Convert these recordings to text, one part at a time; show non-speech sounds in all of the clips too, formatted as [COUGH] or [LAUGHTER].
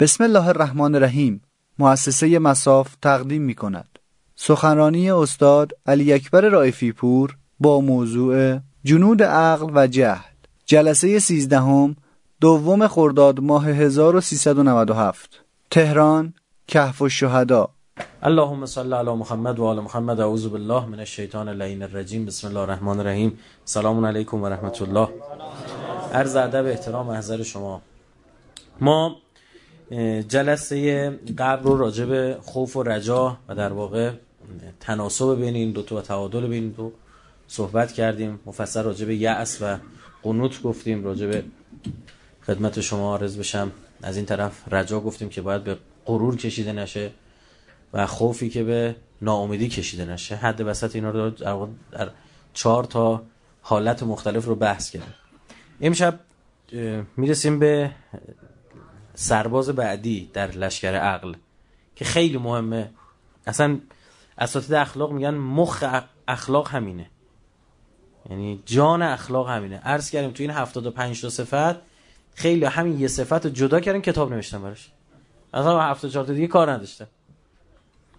بسم الله الرحمن الرحیم مؤسسه مساف تقدیم می کند سخنرانی استاد علی اکبر رائفی پور با موضوع جنود عقل و جهل جلسه سیزدهم دوم خرداد ماه 1397 تهران کهف الشهدا اللهم صل علی محمد و آل محمد اعوذ بالله من الشیطان اللعین الرجیم بسم الله الرحمن الرحیم سلام علیکم و رحمت الله عرض ادب احترام محضر شما ما جلسه قبل رو راجع به خوف و رجا و در واقع تناسب بین این دو تا و تعادل بین دو صحبت کردیم. مفصل راجع به یأس و قنوت گفتیم راجع به خدمت شما عرض بشم. از این طرف رجا گفتیم که باید به غرور کشیده نشه و خوفی که به ناامیدی کشیده نشه. حد وسط اینا رو در چهار تا حالت مختلف رو بحث کردیم. امشب می‌رسیم به سرباز بعدی در لشکر عقل که خیلی مهمه. اصلا اساتید اخلاق میگن مخ اخلاق همینه. یعنی جان اخلاق همینه. عرض کردیم تو این 75 تا صفت خیلی همین یه صفت رو جدا کردن کتاب نوشتن براش. اصلا 74 تا دیگه کار نداشته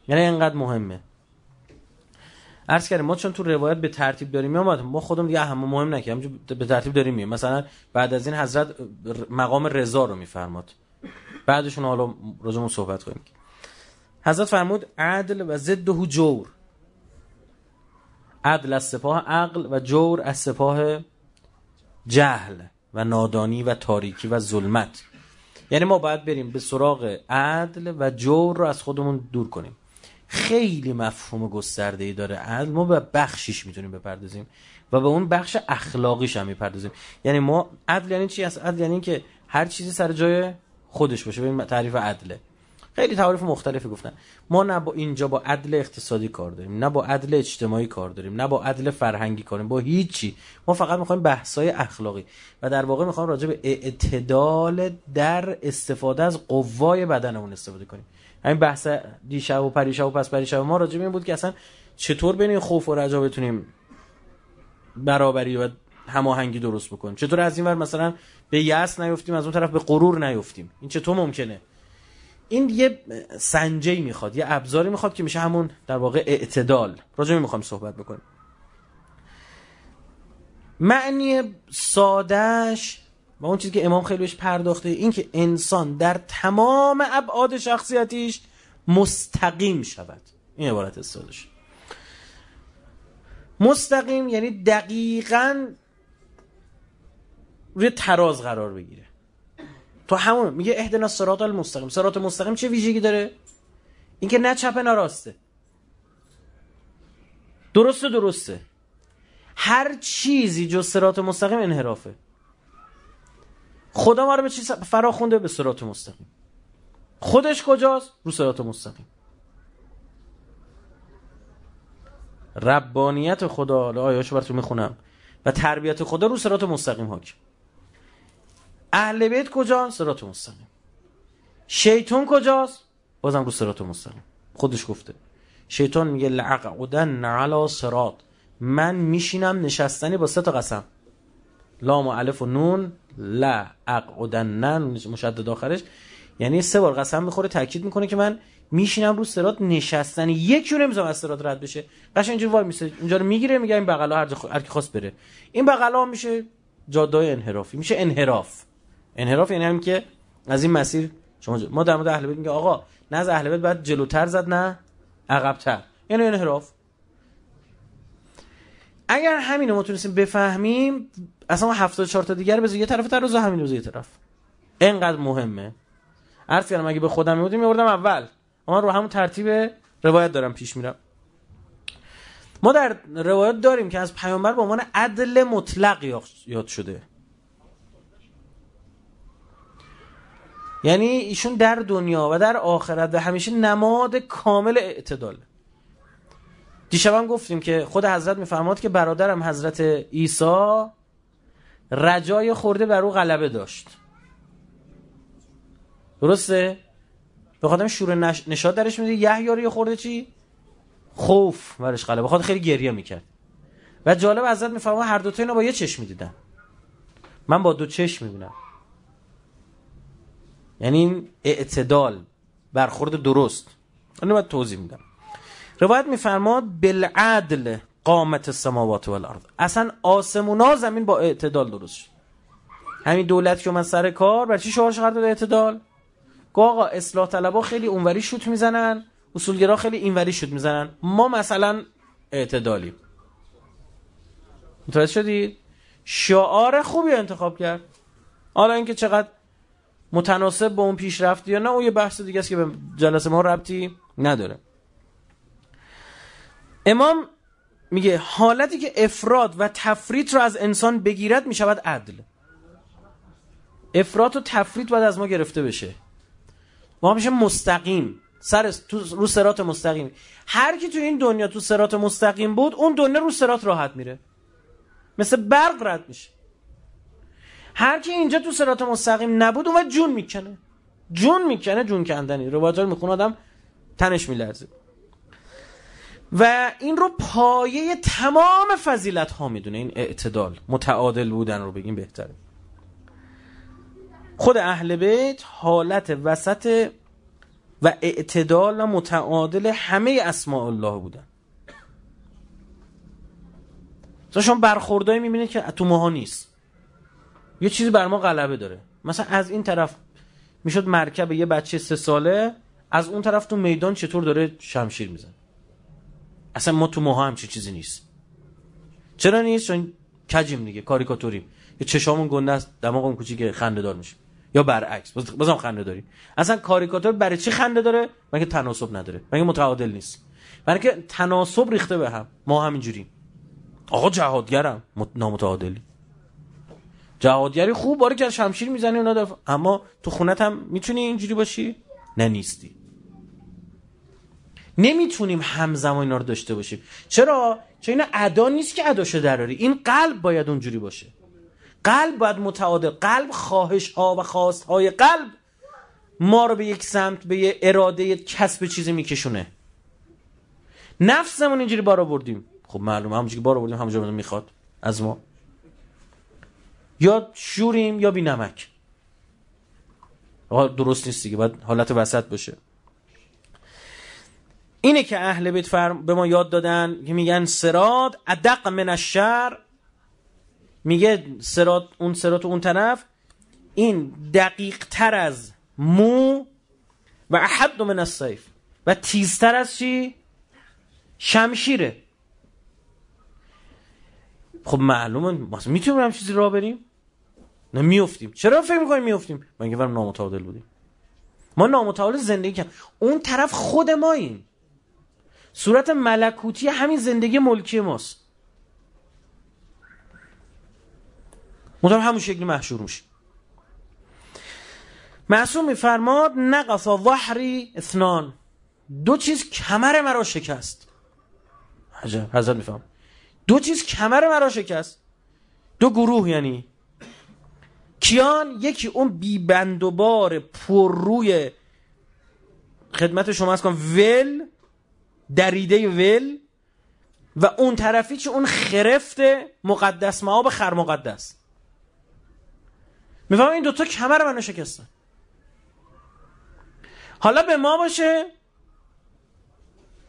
یعنی اینقدر مهمه. عرض کردیم ما چون تو روایت به ترتیب داریم میامد ما خودمون دیگه هم مهم نکردیم به ترتیب داریم میام مثلا بعد از این حضرت مقام رضا رو میفرماد. بعدشون حالا راجعمون صحبت کنیم. حضرت فرمود عدل و ضد جور. عدل از سپاه عقل و جور از سپاه جهل و نادانی و تاریکی و ظلمت. یعنی ما باید بریم به سراغ عدل و جور رو از خودمون دور کنیم. خیلی مفهوم گسترده ای داره عدل. ما به بخشیش می‌تونیم بپردازیم و به اون بخش اخلاقیش هم می‌پردازیم. یعنی ما عدل یعنی چی؟ است عدل یعنی که هر چیزی سر جای خودش باشه. ببین تعریف عدله. خیلی تعریف مختلفی گفتن. ما نه با اینجا با عدل اقتصادی کار داریم نه با عدل اجتماعی کار داریم نه با عدل فرهنگی کاریم با هیچی. ما فقط می‌خوایم بحثای اخلاقی. و در واقع می‌خوایم راجع به اعتدال در استفاده از قوای بدنمون استفاده کنیم. همین بحث دیشب و پریشب و پس پریشب ما راجع به این بود که اصلا چطور بین خوف و رجا بتونیم برابری و هماهنگی درست بکنیم چطور از این ور مثلا به یأس نیفتیم از اون طرف به غرور نیفتیم؟ این چطور ممکنه؟ این یه سنجی می‌خواد یه ابزاری می‌خواد که میشه همون در واقع اعتدال. راجع می‌خوام صحبت بکنیم معنی سادش و اون چیزی که امام خیلی بهش پرداخته این که انسان در تمام ابعاد شخصیتیش مستقیم شود. این عبارت سادش مستقیم یعنی دقیقا روی تراز قرار بگیره. تو همون میگه اهدنا صراط المستقیم. صراط مستقیم چه ویژگی داره؟ اینکه نه چپ نه راسته. درسته درسته. هر چیزی جو صراط مستقیم انحرافه. خدا ما رو به چیز فرا خونده به صراط مستقیم. خودش کجاست؟ رو صراط مستقیم. ربانیت خدا آیاشو براتون می‌خونم. و تربیت خدا رو صراط مستقیم حاکم. اهل بیت کجا صراط مستقیم شیطان کجاست؟ بازم رو صراط مستقیم خودش گفته. شیطان میگه لعقدن علی صراط. من میشینم نشستنی با سه تا قسم. لام و الف و نون لا اقعدن مشدد آخرش. یعنی سه بار قسم می‌خوره تاکید می‌کنه که من میشینم رو سرات نشستنی. یکی رو نمی‌ذارم از سرات رد بشه. قشنگ اینجوری وای میسه. اونجا رو می‌گیره میگه این بغلا هر, هر کی خواست بره. این بغلا میشه جاده انحرافی. میشه انحراف. انحراف یعنی هم که از این مسیر شما ما در مورد اهل بیت میگه آقا نه از اهل بیت بعد جلوتر زد نه عقبتر. یعنی انحراف. اگر همین رو ما تونستیم بفهمیم اصلا ما 74 تا دیگر بذار یه طرف روز همین روز یه طرف. اینقدر مهمه. عرض کردم اگه به خودم میبودیم میوردم اول. اما رو همون ترتیب روایت دارم پیش میرم. ما در روایت داریم که از پیامبر به عنوان عدل مطلق یاد شده. یعنی ایشون در دنیا و در آخرت و همیشه نماد کامل اعتدال. دیشب گفتیم که خود حضرت میفرماد که برادرم حضرت عیسی رجای خورده بر او غلبه داشت. درسته؟ به خاطر شور نش... نشاد درش میده یحیی خورده چی؟ خوف برش غلبه. خاطر خیلی گریه می‌کرد. و جالب حضرت میفرماد هر دو تا اینا با یه چشم می‌دیدن. من با دو چشم می‌بینم. یعنی اعتدال برخورد درست. اینو باید توضیح میدم. روایت میفرماد بالعدل قامت السماوات والارض. اصلا آسمونا زمین با اعتدال درست شد. همین دولت که من سر کار برای چی شعارش قرار داد اعتدال؟ گاه آقا اصلاح طلبا خیلی اونوری شوت می‌زنن اصولگرا خیلی اینوری شوت می‌زنن. ما مثلا اعتدالیم. متوجه شدید شعار خوبی انتخاب کرد. حالا اینکه چقدر متناسب با اون پیشرفت یا نه اون یه بحث دیگه است که به جلسه ما ربطی نداره. امام میگه حالتی که افراد و تفریط رو از انسان بگیرد می‌شود عدل. افراد و تفریط باید از ما گرفته بشه. ما میشه مستقیم سر تو رو سرات مستقیم. هر کی تو این دنیا تو سرات مستقیم بود اون دنیا رو سرات راحت میره. مثل برق رد میشه. هر کی اینجا تو سرات مستقیم نبود اون جون می‌کنه. جون می‌کنه جون کندنی. رو می‌خونه آدم تنش میلرزه. و این رو پایه تمام فضیلت ها می‌دونه. این اعتدال. متعادل بودن رو بگیم بهتره. خود اهل بیت حالت وسط و اعتدال و متعادل همه اسماء الله بودن. شما برخوردایی می‌بینید که تو ماها نیست. یه چیزی بر ما غلبه داره. مثلا از این طرف می‌شد مرکب یه بچه سه ساله از اون طرف تو میدان چطور داره شمشیر میزن اصلا ما تو ماها همچین چیزی نیست. چرا نیست؟ چون کجیم دیگه کاریکاتوریم. یه چشامون گنده است دماغمون کوچیک خنده دار میشه یا برعکس بازم خنده داری اصلا کاریکاتور برای چی خنده داره؟ مگه تناسب نداره. مگه متعادل نیست. برای که تناسب ریخته به هم. ما همینجوریم. آقا جهادگرم. نامتعادلی. جهادگری خوب باره که شمشیر می‌زنی اونا اما تو خونت هم می‌تونی اینجوری باشی؟ نه نیستی. نمی‌تونیم همزمان اینا رو داشته باشیم. چرا؟ چون اینا ادا نیست که اداشو دراری. این قلب باید اونجوری باشه. قلب باید متعادل. قلب خواهش ها و خواست های قلب ما رو به یک سمت به یه اراده کسب چیزی میکشونه. نفسمون اینجوری بارا بردیم خب معلومه همونجوری که بارا بردیم همونجوری می‌خواد. از ما. یا شوریم یا بی نمک درست نیست دیگه باید حالت وسط باشه. اینه که اهل بیت فرم به ما یاد دادن که میگن سراد ادق من الشر. میگه سرات اون سرات اون طرف. این دقیق تر از مو و احد من السیف. و تیزتر از چی؟ شمشیره. خب معلومه می‌تونیم هم چیزی را بریم؟ نه میفتیم چرا فکر می‌کنیم میفتیم من که نامتعادل بودیم. ما نامتعادل زندگی کنیم اون طرف خود ما این صورت ملکوتی همین زندگی ملکی ماست. مطمئن همون شکلی محشور میشه معصوم میفرماد نقص وحری اثنان. دو چیز کمر مرا شکست. عجب. حضرت میفهم دو چیز کمر مرا شکست. دو گروه یعنی کیان یکی اون بی بند و بار پر روی خدمت شما از کنم ول دریده ول و اون طرفی چه اون خرفت مقدس به خر مقدس. میفهم این دوتا کمر منو شکستن. حالا به ما باشه.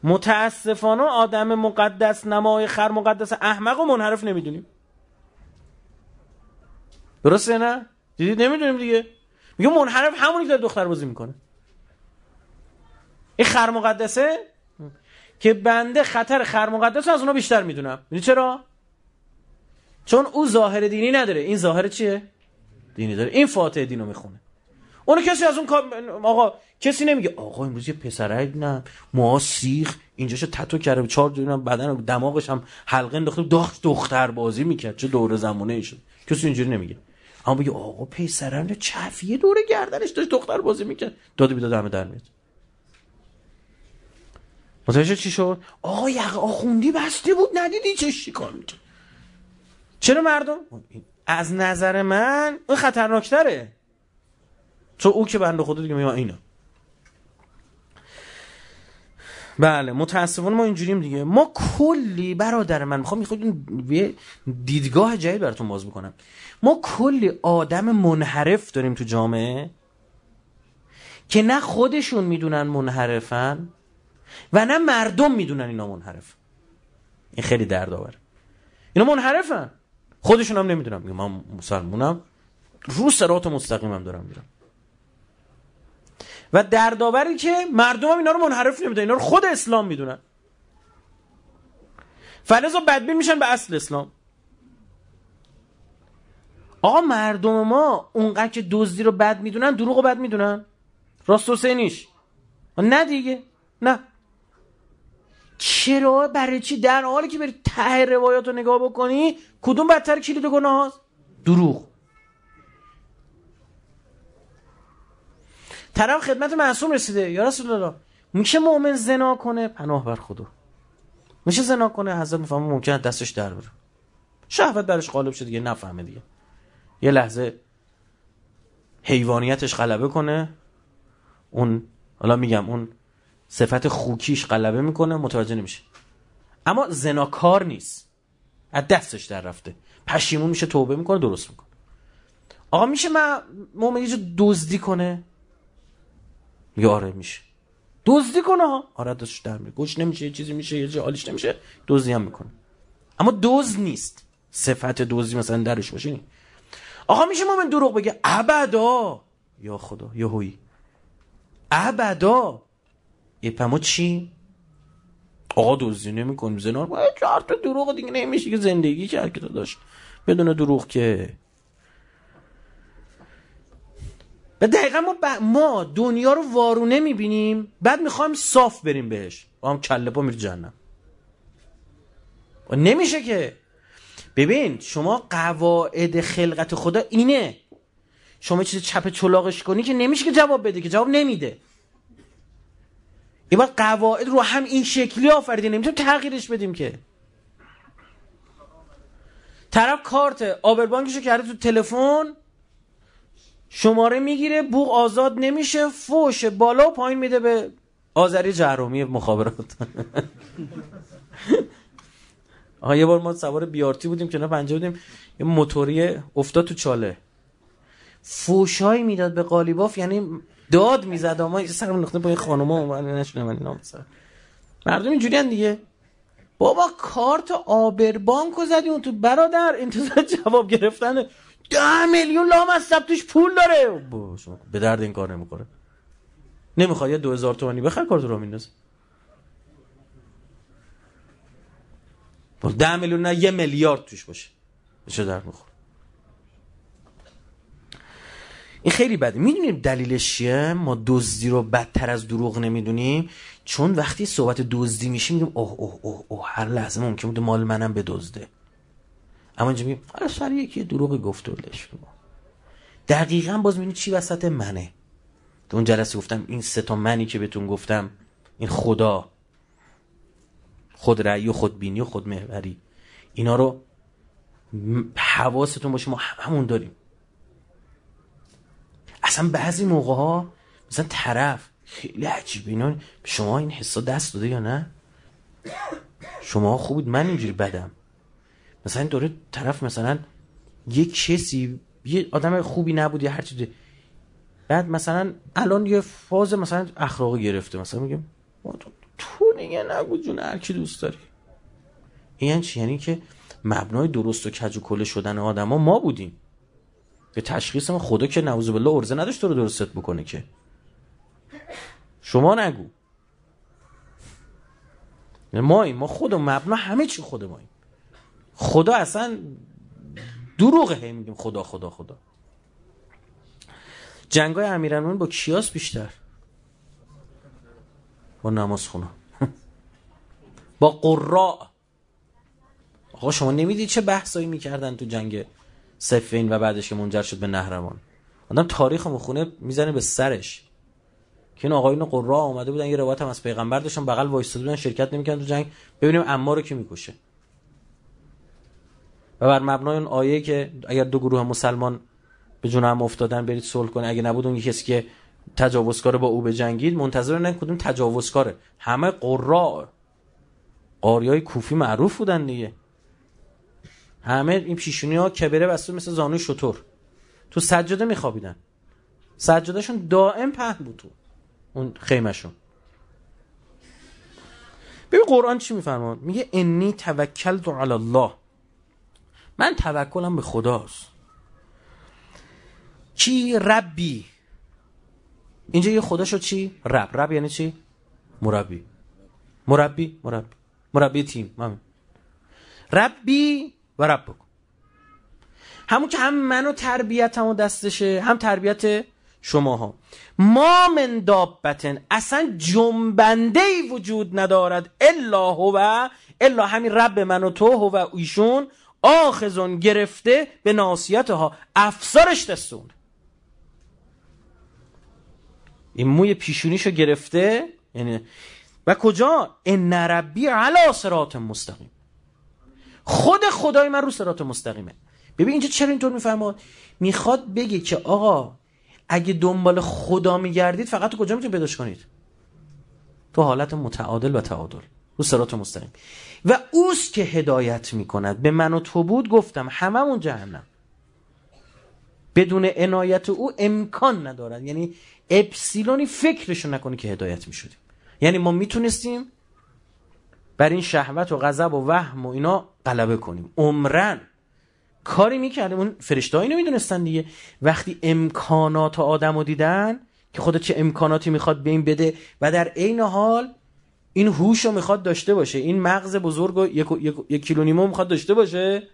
متاسفانه آدم مقدس نمای خر مقدس احمق و منحرف نمی‌دونیم. درسته نه؟ دیدید نمی‌دونیم دیگه. میگه منحرف همونی که دختر بازی می‌کنه. این خر مقدسه؟ که بنده خطر خر مقدس از اونا بیشتر می‌دونم. می‌دونی چرا؟ چون او ظاهر دینی نداره. این ظاهر چیه؟ دینی داره. این فاتحه دینو می‌خونه. اونو کسی از اون آقا کسی نمیگه آقا امروز یه پسره نه موها سیخ اینجاشو تتو کرده چهار دونم بدن دماغش هم حلقه انداخته داخت دختر بازی می‌کرد. چه دوره زمانه ای شد. کسی اینجوری نمیگه. اما بگه آقا پسرم چفیه دوره گردنش داشت دختر بازی می‌کرد. داده بیداد همه در میاد. متوجه چی شد؟ آقا یقه آخوندی بسته بود ندیدی چه شکار می‌کرد؟ چرا مردم؟ از نظر من اون خطرناکتره. چون او که بنده خدا دیگه میگه اینا بله متاسفانه ما اینجوریم دیگه. ما کلی برادر من می‌خوام می‌خوام یه دیدگاه جدید براتون باز بکنم. ما کلی آدم منحرف داریم تو جامعه که نه خودشون می‌دونن منحرفن و نه مردم می‌دونن اینا منحرف. این خیلی دردآور. اینا منحرفن. خودشون هم نمی‌دونم من مسلمونم. رو سرات مستقیمم دارم میرم. و دردآوری که مردم هم اینا رو منحرف نمی‌دونن اینا رو خود اسلام می‌دونن. فلزا بدبین میشن به اصل اسلام. آقا مردم ما اونقدر که دزدی رو بد می‌دونن دروغ رو بد می‌دونن. راست و سینیش. نه دیگه نه. چرا؟ برای چی؟ در حالی که بری ته روایات رو نگاه بکنی کدوم بدتر کلید گناه هست؟ دروغ. طرف خدمت معصوم رسیده. یا رسول الله میشه مؤمن زنا کنه؟ پناه بر خدا. میشه زنا کنه؟ حضرت می‌فهمه ممکنه دستش در بره. شهوت برش غالب شده دیگه نفهمه دیگه. یه لحظه حیوانیتش غلبه کنه. اون حالا میگم اون صفت خوکیش غلبه می‌کنه متوجه نمیشه. اما زناکار نیست. از دستش در رفته. پشیمون میشه توبه می‌کنه درست می‌کنه. آقا میشه من مومن یه دزدی کنه؟ یا آره میشه. دزدی کنه آره دستش در میره گوش نمیشه یه چیزی میشه یه حالیش نمیشه. دزدی هم می‌کنه. اما دوز نیست. صفت دزدی مثلا درش باشه آقا میشه مومن دروغ بگه؟ ابدا. یا خدا یهویی ابدا. پما چی؟ آقا دزدی نمی‌کنیم زنا چهار تا دروغ دیگه نمیشه که زندگی کرد که داشت بدون دروغ که و دقیقا ما, ب... ما دنیا رو وارونه می‌بینیم بعد می‌خوایم صاف بریم بهش. با هم کله پا میره جهنم. و نمیشه که. ببین شما قواعد خلقت خدا اینه. شما چیز چپ چلاقش کنی که نمیشه که جواب بده که جواب نمیده. یه باید قواعد رو هم این شکلی آفریده نمی‌تونیم تغییرش بدیم که. طرف کارت آبربانکشو کرده تو تلفن شماره می‌گیره بوغ آزاد نمیشه فوش بالا و پایین میده به آذری جهرومی مخابرات. [LAUGHS] آها یه بار ما سوار بیارتی بودیم که پنجه بودیم یه موتوری افتاد تو چاله. فوشایی می‌داد به قالیباف یعنی داد می‌زد اما سرم نقطه با خانوما من نشونه من اینا مردم اینجوری دیگه. بابا کارت آبربانکو زدی اون تو برادر انتظار جواب گرفتن. ده میلیون لام از توش پول داره. به درد این کار نمی‌خوره. نمی‌خواد یه دو هزار تومانی بخر کارت رو میندازه ده میلیون نه یه میلیارد توش باشه. چه درد می‌خوره. این خیلی بده. می‌دونیم دلیلش چیه؟ ما دزدی رو بدتر از دروغ نمی‌دونیم. چون وقتی صحبت دزدی میشه میگیم اوه اوه اوه اوه هر لحظه ممکن بوده مال منم بدزده. اما اینجا میگیم حالا سر یکی دروغ گفت دقیقا باز می‌بینی چی وسط منه؟ تو اون جلسه گفتم این سه تا منی که بهتون گفتم این خدا خود رأی و خود بینی و خود محوری اینا رو حواستون باشه ما همون داریم. اصلا بعضی موقع ها مثلا طرف خیلی عجیبه اینا شما این حسا دست داده یا نه؟ شما خوبید من اینجوری بدم. مثلا دوره طرف مثلا یک کسی یه آدم خوبی نبود یا هر چیزی بعد مثلا الان یه فاز مثلا اخلاقی گرفته. مثلا میگم تو دیگه نگو جون هر کی دوست داری. این یعنی چی؟ یعنی که مبنای درست و کج و کله شدن آدما ما بودیم. به تشخیص ما خدا که نعوذ بالله ارزه نداشت تو رو درستت بکنه که. شما نگو. ما این ما خود مبنا همه چی خود ما این خدا اصلا دروغه میگیم خدا خدا خدا. جنگای امیرالمومنین با کیاس بیشتر؟ با نماز خونه [LAUGHS] با قراء. آقا شما نمی‌دید چه بحثایی می‌کردن تو جنگ سفین و بعدش که منجر شد به نهرمان آدم تاریخ مخونه می‌زنه به سرش. که این آقایون قرا آمده بودن یه روایت هم از پیغمبر داشتن بغل وایستاده بودن شرکت نمی‌کردن تو جنگ. ببینیم اما رو کی می‌کشه. و بر مبنای اون آیه که اگر دو گروه مسلمان به جون هم افتادن برید صلح کنه اگه نبود اون کسی که تجاوزکار با او به جنگید منتظر نه کدوم تجاوزکاره. همه قرا قاریای کوفی معروف بودن دیگه. همه این پیشونی ها کبره بسته مثل زانوی شطور. تو سجاده میخوابیدن. سجادهشون دائم پهن بود تو اون خیمهشون. ببین قرآن چی میفرمان میگه انی توکلت علی الله. من توکلم به خداست. کی ربی. اینجا یه خداشو چی؟ رب. رب یعنی چی؟ مربی. مربی؟ مربی. مربی تیم. همین ربی و رب بکن. همون که هم منو تربیت هم دستشه هم تربیت شماها. ما من دابتن. اصلا جنبنده ای وجود ندارد. الا هو الا همین رب من و تو هو ایشون. آخذون گرفته به ناسیت ها افسارش دستون این موی پیشونیشو گرفته یعنی و کجا؟ ان ربی علی صراط مستقیم. خود خدای من رو صراط مستقیمه. ببین اینجا چرا اینطور میفهماد می‌خواد بگه که آقا اگه دنبال خدا میگردید فقط تو کجا می‌تونید پیداش کنید؟ تو حالت متعادل و تعادل. رو صراط مستقیم. و اوست که هدایت می‌کند. به من و تو بود گفتم هممون جهنم. بدون عنایت او امکان ندارد. یعنی اپسیلونی فکرشو نکنی که هدایت می‌شدیم. یعنی ما می‌تونستیم بر این شهوت و غضب و وهم و اینا غلبه کنیم. عمرن کاری می‌کردیم. اون فرشته اینو می‌دونستن دیگه. وقتی امکانات آدم رو دیدن که خدا چه امکاناتی می‌خواد به این بده و در عین حال این هوش رو می‌خواد داشته باشه این مغز بزرگ رو یک, یک, یک کیلو نیمه می‌خواد داشته باشه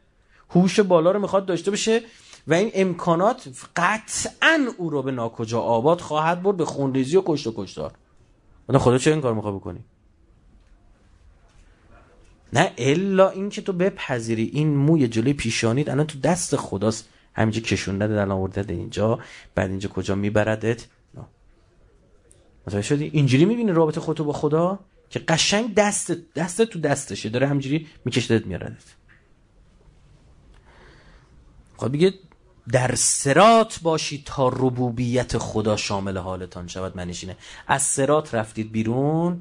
هوش بالا رو می‌خواد داشته باشه و این امکانات قطعا او رو به ناکجا آباد خواهد برد به خونریزی و کشت و کشتار. خدا چه این کار می‌خواد بکنی؟ نه الا اینکه تو بپذیری این موی جلوی پیشانیت الان تو دست خداست. همینجا کشونده الان آورده اینجا بعد اینجا کجا میبردت؟ متوجه شدی؟ اینجوری می‌بینی رابطه خودتو با خدا؟ که قشنگ دست دست تو دستشه. داره همجوری میکشدت میاردت خب بگه در سرات باشی تا ربوبیت خدا شامل حالتان شود منشینه از سرات رفتید بیرون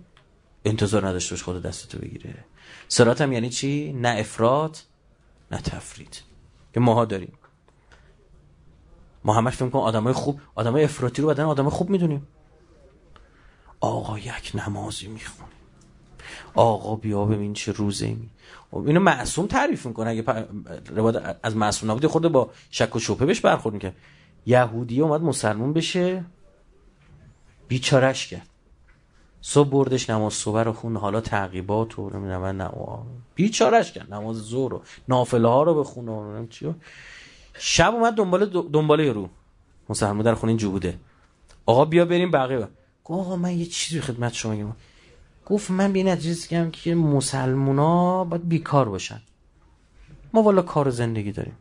انتظار نداشته باش خدا دستتو بگیره. سرات هم یعنی چی؟ نه افراد نه تفرید. که ماها داریم. ما همش فکر کنیم آدمای خوب آدمای افراطی رو بدن آدم خوب می‌دونیم. آقا یک نمازی می‌خونه آقا بیا ببین چه روزه می خب اینو معصوم تعریف می‌کنه. اگه رواد از معصوم نبودی خورده با شک و شبهه بهش برخورد می‌کنه یهودی اومد مسلمون بشه بیچارش کرد. صبح بردش نماز صبح رو خون حالا تعقیبات و نمی‌دونم نه بیچارش کرد. نماز ظهر و نافله ها رو بخونه و چی. شب اومد دنبال دنبال رو مسلمان در خونه جو بوده. آقا بیا بریم بقیه آقا من یه چیزی خدمت شما میگم. گفت من به نتیجه که مسلمونا باید بیکار باشن. ما والا کار زندگی داریم.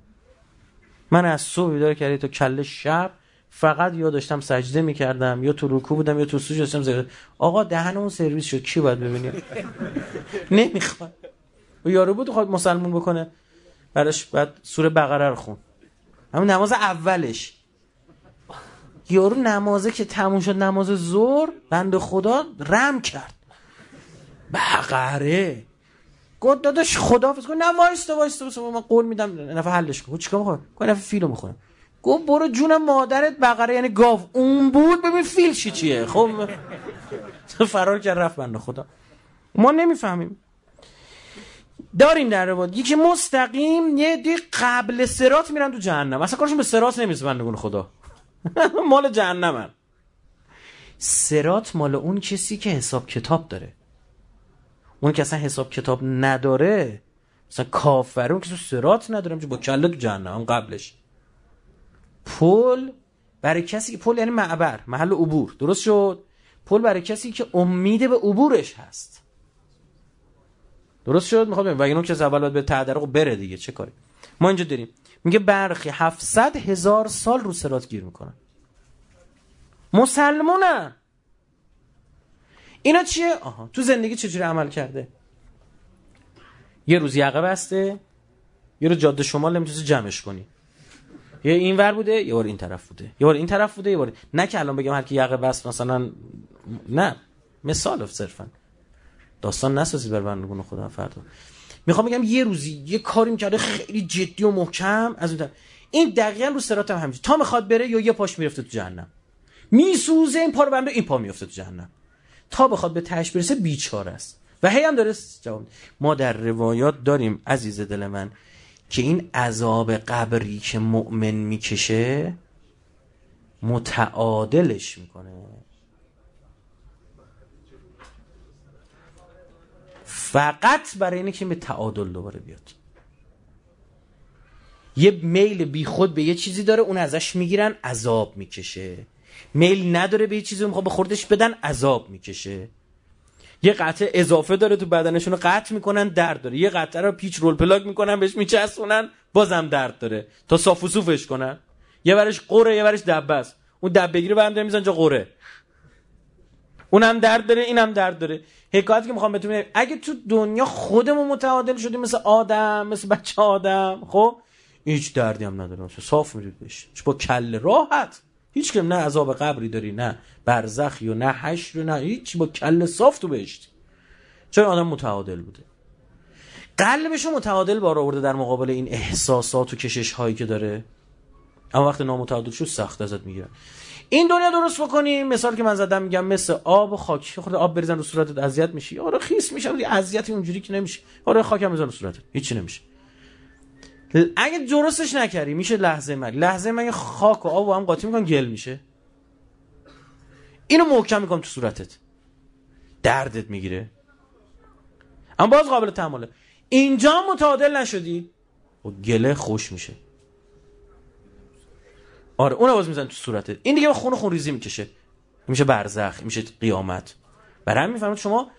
من از صبح بیدار کردی تا کل شب فقط یا داشتم سجده می‌کردم یا تو رکوع بودم یا تو سجده داشتم آقا دهن اون سرویس شد کی باید ببینی نمی‌خواد. و یارو بود خواهد مسلمون بکنه. براش بعد سوره بقره رو خون. همون نماز اولش. یارو نمازه که تموم شد نماز زور بند خدا رم کرد. بقره. گفت داداش خدا کن. نه وایستا وایستا من قول میدم نفع حلش کن چیکار می‌خوام کن نفع فیلو می‌خونم. گفت برو جون مادرت بقره. یعنی گاو. اون بود؟ ببین فیل چی چیه. خب [LAUGHS] فرار کرد رفت بنده خدا. ما نمی‌فهمیم. داریم در رواد یکی مستقیم یه دی قبل سرات میرن تو جهنم. اصلا کارشون به سرات نمی‌رسه بندگون خدا. [LAUGHS] مال جهنمن. سرات مال اون کسی که حساب کتاب داره. اون که اصلا حساب کتاب نداره مثلا کافر اون که سرات نداره با کله تو جهنم قبلش. پل برای کسی که پل یعنی معبر محل عبور. درست شد؟ پل برای کسی که امید به عبورش هست. درست شد؟ می‌خواد و اینو که اول باید به تعدرق بره دیگه. چه کاری؟ ما اینجا داریم. میگه برخی 700 هزار سال رو سرات گیر می‌کنن. مسلمونن. اینا چیه؟ آها تو زندگی چجوری عمل کرده؟ یه روز یقه بسته یه روز جاده شمال نمی‌تونی جمعش کنی. یه این ور بوده یه بار این طرف بوده. یه بار این طرف بوده یه بار نه که الان بگم هر کی یقه بس مثلا نه. مثال صرفا. داستان نسازید بر بندگون خدا فردا. می‌خوام بگم یه روزی یه کاری می‌کرده خیلی جدی و محکم از اون این دقیقا رو سرات هم همینجوری. تا می‌خواد بره یا یه پاش می‌رفته تو جهنم. میسوزه این پا رو بنده این پا میفته تو جهنم. تا بخواد به تهش برسه بیچاره است. و هی هم داره جواب ما در روایات داریم عزیز دل من که این عذاب قبری که مؤمن می‌کشه متعادلش می‌کنه. فقط برای اینه که به تعادل دوباره بیاد. یه میل بی خود به یه چیزی داره اون ازش می‌گیرن عذاب می‌کشه. میل نداره به یه چیزی می‌خواد به خوردش بدن عذاب می‌کشه. یه قطعه اضافه داره تو بدنشون رو قطع می‌کنن درد داره. یه قطعه رو پیچ رول پلاک می‌کنن بهش میچسبونن بازم درد داره. تا صاف و صوفش کنن. یه ورش قره یه ورش دبه است. اون دبه بگیره برم میزن جا قره. اونم درد داره اینم درد داره. حکایتی که می‌خوام بهتون اگه تو دنیا خودمون متعادل شدیم مثل آدم مثل بچه آدم خب؟ هیچ دردی هم نداره. صاف میرید بشه با کل راحت. هیچ کم نه عذاب قبری داری نه برزخی و نه حشر و نه هیچ با کل صاف تو بهشتی. چون آدم متعادل بوده؟ قلبشو متعادل بار آورده در مقابل این احساسات و کشش هایی که داره. اما وقتی نامتعادل شد سخت ازت می‌گیرن. این دنیا درست بکنیم مثال که من زدم میگم مثل آب و خاک. خود آب بریزن رو صورتت اذیت میشی. آره خیس میشه ولی اذیتی اونجوری که نمیشه. آره خاک هم بزن رو صورتت. هیچی نمیشه. اگه درستش نکردی میشه لحظه مرگ. لحظه مرگ خاک و آب و هم قاطی میکن گل میشه. اینو محکم می‌کنم تو صورتت. دردت می‌گیره. اما باز قابل تحمله. اینجا متعادل نشدی و گله خوش میشه. آره اون باز میزن تو صورتت. این دیگه خون خون ریزی می‌کشه. میشه برزخ میشه قیامت. برای همین می‌فهمید شما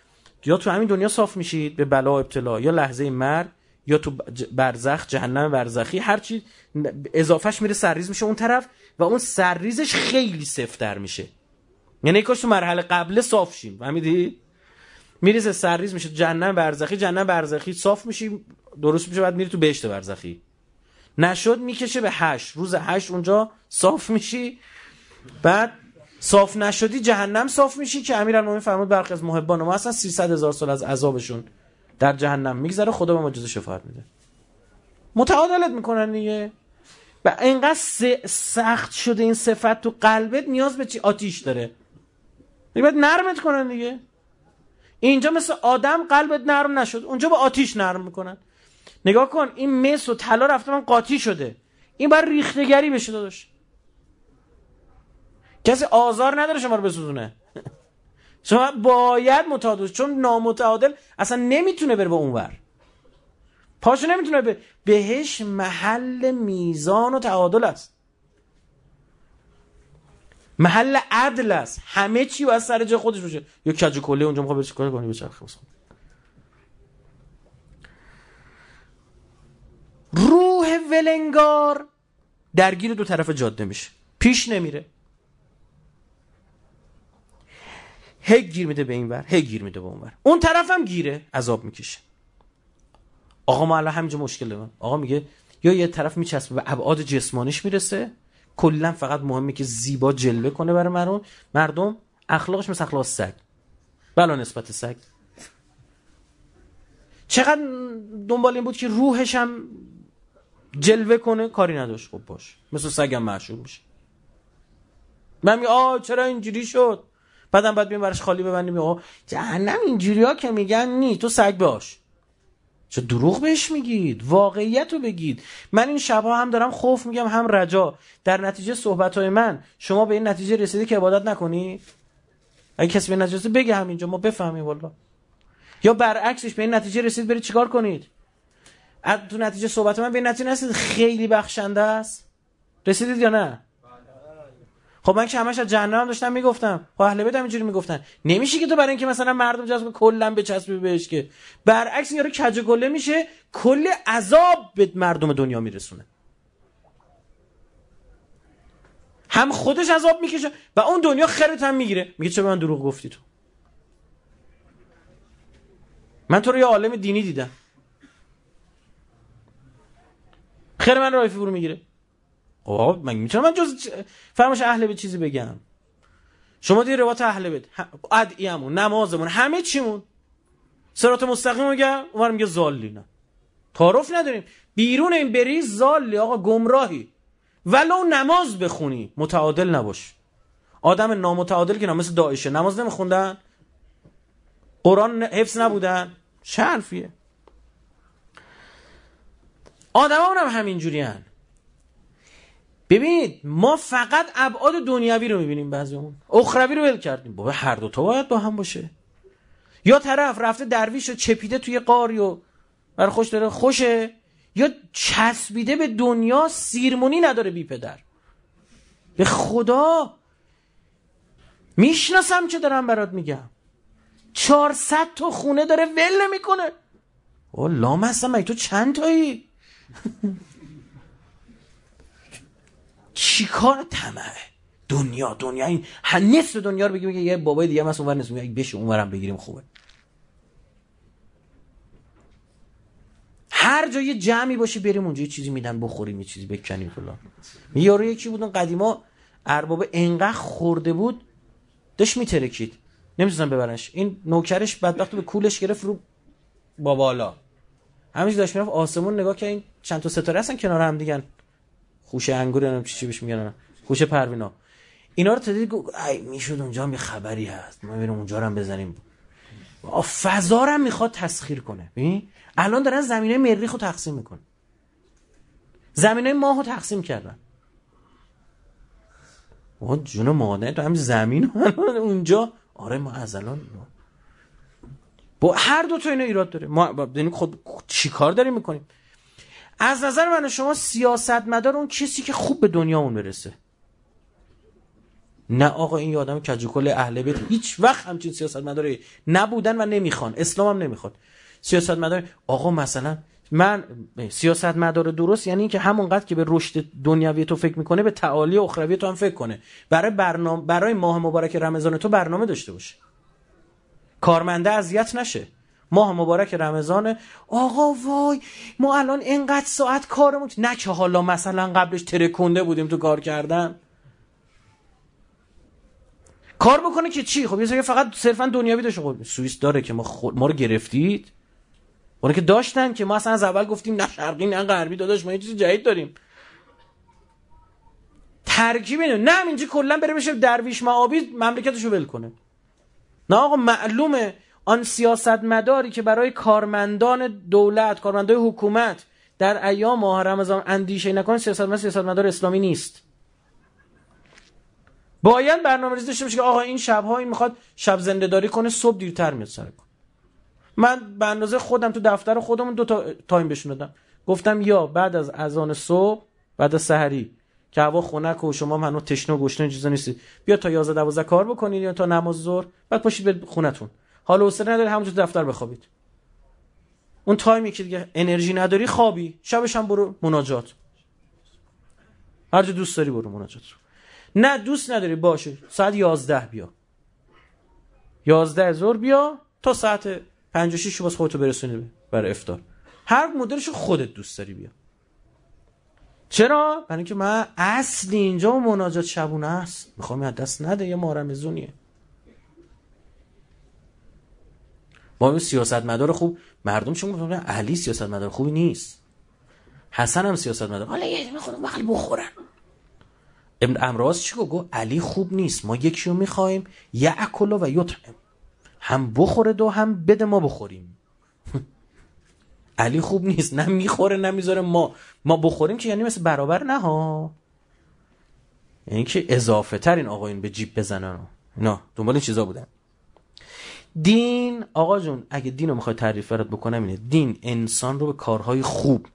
یا تو همین دنیا صاف میشید به بلا ابتلا یا لحظه مرگ یا تو برزخ جهنم برزخی هر چی اضافهش میره سرریز میشه اون طرف و اون سرریزش خیلی سفتر میشه. یعنی کاش تو مرحله قبل صاف شیم. فهمیدی؟ میریزه سرریز میشه جهنم برزخی جهنم برزخی صاف میشی درست میشه بعد میری تو بهشت برزخی. نشد می‌کشه به هشت. روز هشت اونجا صاف میشی. بعد صاف نشدی جهنم صاف میشی که امیرالمومنین فرمود برخی از محبان ما اصلا 300 هزار سال از عذابشون در جهنم میگذره خدا به ما شفاعت میده. متعادلت می‌کنن دیگه. و اینقدر سخت شده این صفت تو قلبت نیاز به چی؟ آتیش داره. باید نرمت کنن دیگه. اینجا مثل آدم قلبت نرم نشد اونجا با آتیش نرم می‌کنن. نگاه کن این مس و طلا رفته من قاطی شده. این بر ریختگری بشه داداش. کسی آزار نداره شما رو بسوزونه. شما باید متعادل چون نامتعادل اصلا نمی‌تونه بره به اونور پاشو نمی‌تونه به بهش محل میزان و تعادل است. محل عدل است. همه چی باید سر جای خودش باشه. یا کج کله اونجا می‌خواد چیکار کنی بچرخه روح ولنگار درگیر دو طرف جاده میشه. پیش نمیره. هی گیر میده به این ور هی گیر میده به اون ور. اون طرف هم گیره عذاب می‌کشه. آقا ما الان همینجا مشکل دارم آقا میگه یا یه طرف میچسبه به ابعاد جسمانیش می‌رسه کلا فقط مهمه که زیبا جلوه کنه برای مردم مردم اخلاقش مثل اخلاق سگ. بلا نسبت سگ. چقدر دنبال این بود که روحش هم جلوه کنه کاری نداشت. خب باش. مثل سگم معشوب میشه. من میگه آ چرا اینجوری شد؟ بعدم بعد بیم برش خالی ببندیم. آقا جهنم اینجوری ها که میگن نی تو سگ باش. چه دروغ بهش میگید؟ واقعیت رو بگید. من این شبها هم دارم خوف میگم هم رجا. در نتیجه صحبت های من شما به این نتیجه رسیدی که عبادت نکنی؟ اگه کسی به نتیجه بگه همینجا ما بفهمیم والا یا برعکسش به این نتیجه رسید برید چیکار کنید؟ تو نتیجه صحبت من به این نتیجه رسید خیلی بخشنده است. رسیدید یا نه؟ خب من که همش از جهنم داشتم می‌گفتم. خب اهل بیت اینجوری می‌گفتن. نمیشه که تو برای اینکه مثلا مردم جذب کلا بچسبی بهش که. برعکس یارو کج گله میشه کل عذاب به مردم دنیا میرسونه. هم خودش عذاب می‌کشه و اون دنیا خیرت هم می‌گیره. میگه چه به من دروغ گفتی تو؟ من تو رو یه عالم دینی دیدم. خیر من رایفی برو می‌گیره. خب من می‌تونم من جز فرماش اهل به چیزی بگم. شما دیگه روایت اهل بیت؟ ادعیمون نمازمون همه چیمون. سرات مستقیم میگم اون میگه زالی نه تعارف نداریم. بیرون این بری زالی آقا گمراهی. ولو نماز بخونی متعادل نباش. آدم نامتعادل که مثل داعشه. نماز نمیخوندن. قرآن حفظ نبودن. چه حرفیه؟ آدم هم همینجوری هن. ببینید ما فقط ابعاد دنیوی رو می‌بینیم بعضیمون اخروی رو ول کردیم. بابا هر دو تا باید با هم باشه. یا طرف رفته درویش و چپیده توی قاری و برای خوش داره خوشه یا چسبیده به دنیا سیرمونی نداره بی پدر. به خدا! می‌شناسم چه دارم برات میگم. چهارصد تا خونه داره ول نمی‌کنه. او لام هستم تو چند تایی؟ [LAUGHS] چیکار طمعه دنیا دنیا. این نصف دنیا رو بگیم یه بابای دیگه مثلا اونور نصف میگه بشه اونورم بگیریم خوبه. هر جا یه جمعی باشه بریم اونجا یه چیزی میدن بخوریم یه چیزی بکنیم فلان. یارو یکی بود قدیما ارباب انقدر خورده بود داشت میترکید. نمی‌تونن ببرنش. این نوکرش بدبخت به کولش گرفت رو با بالا همینش داشت می‌رفت. آسمون نگاه که این چند تا ستاره هستن کنار هم دیگه. خوش انگور نمی‌دونم چی چی بهش میگن خوش پروینا. اینا رو تدید گفت ای می‌شد اونجا هم خبری هست. ما بریم اونجا رو هم بزنیم. فضا رو هم می‌خواد تسخیر کنه. ببین الان دارن زمینه مریخ رو تقسیم می‌کنه زمینه ماه رو تقسیم کردن. ما جون مادر تو هم زمین اونجا. آره ما از الان با هر دو تا اینا ایراد داره. ما یعنی خود چیکار داریم می‌کنیم؟ از نظر من شما سیاستمدار اون کسی که خوب به دنیا اون برسه. نه آقا این آدم کجوکل اهل بیت. هیچ وقت همچین سیاستمداری نبودن و نمی‌خوان. اسلام هم نمی‌خواد. سیاستمدار آقا مثلا من سیاستمدار درست یعنی اینکه همونقدر که به رشد دنیوی تو فکر می‌کنه به تعالی اخروی تو هم فکر کنه. برای برنامه برای ماه مبارک رمضان تو برنامه داشته باشه. کارمنده اذیت نشه. ماه مبارک رمضان آقا وای ما الان اینقدر ساعت کارمون نه که حالا مثلا قبلش ترکونده بودیم تو کار کردن. کار بکنه که چی؟ خب یه فقط صرفا دنیوی داشته خب سوئیس داره که ما ما رو گرفتید؟ اون که داشتن که ما اصلا از اول گفتیم نه شرقی نه غربی داداش ما یه چیز جدید داریم. ترکیب اینه. نه اینجا کلا بره بشه درویش معابی مملکتشو ول کنه. نه آقا معلومه. آن سیاست مداری که برای کارمندان دولت کارمندای حکومت در ایام ماه رمضان اندیشه نکنه سیاست مدار سیاست مدار اسلامی نیست. باید برنامه ریزی داشته باشه که آقا این شبها این می‌خواد شب زنده داری کنه صبح دیرتر میاد سر کن من به اندازه خودم تو دفتر خودمون دو تا تایم بهشون دادم. گفتم یا بعد از اذان صبح بعد از سحری که هوا خنک و شما منو تشنه و گشنه چیزا نیستی. بیا تا 11 12 کار بکنید یا تا نماز ظهر بعد پاشید به خونتون. حالا حوصله نداری همونجا دفتر بخوابید. اون تایمی که دیگه انرژی نداری خوابی. شبش هم برو مناجات. هر جا دوست داری برو مناجات نه دوست نداری باشه. ساعت 11 بیا. 11 ظهر بیا تا ساعت 5 و 6 باز خودتو برسونی برای افطار. هر مدلش خودت دوست داری بیا. چرا؟ برای اینکه من اصلی اینجا مناجات شبونه است. می‌خوام از دست نده یه مارمزونیه ما سیاست مدار خوب مردم چون گفتن علی سیاست مدار خوبی نیست. حسن هم سیاست مدار حالا یه می‌خوام بغل بخورن ابن امراض چی گفت؟ علی خوب نیست ما یکی رو می‌خوایم یعکل و یطعم. هم بخوره دو هم بده ما بخوریم. [LAUGHS] علی خوب نیست نه می‌خوره نه می‌ذاره ما ما بخوریم که یعنی مثل برابر نه ها. یعنی که اضافه تر این آقایون به جیب بزنن. نه دنبال این چیزا بودن. دین آقا جون اگه دین رو می‌خوای تعریف برات بکنم اینه دین انسان رو به کارهای خوب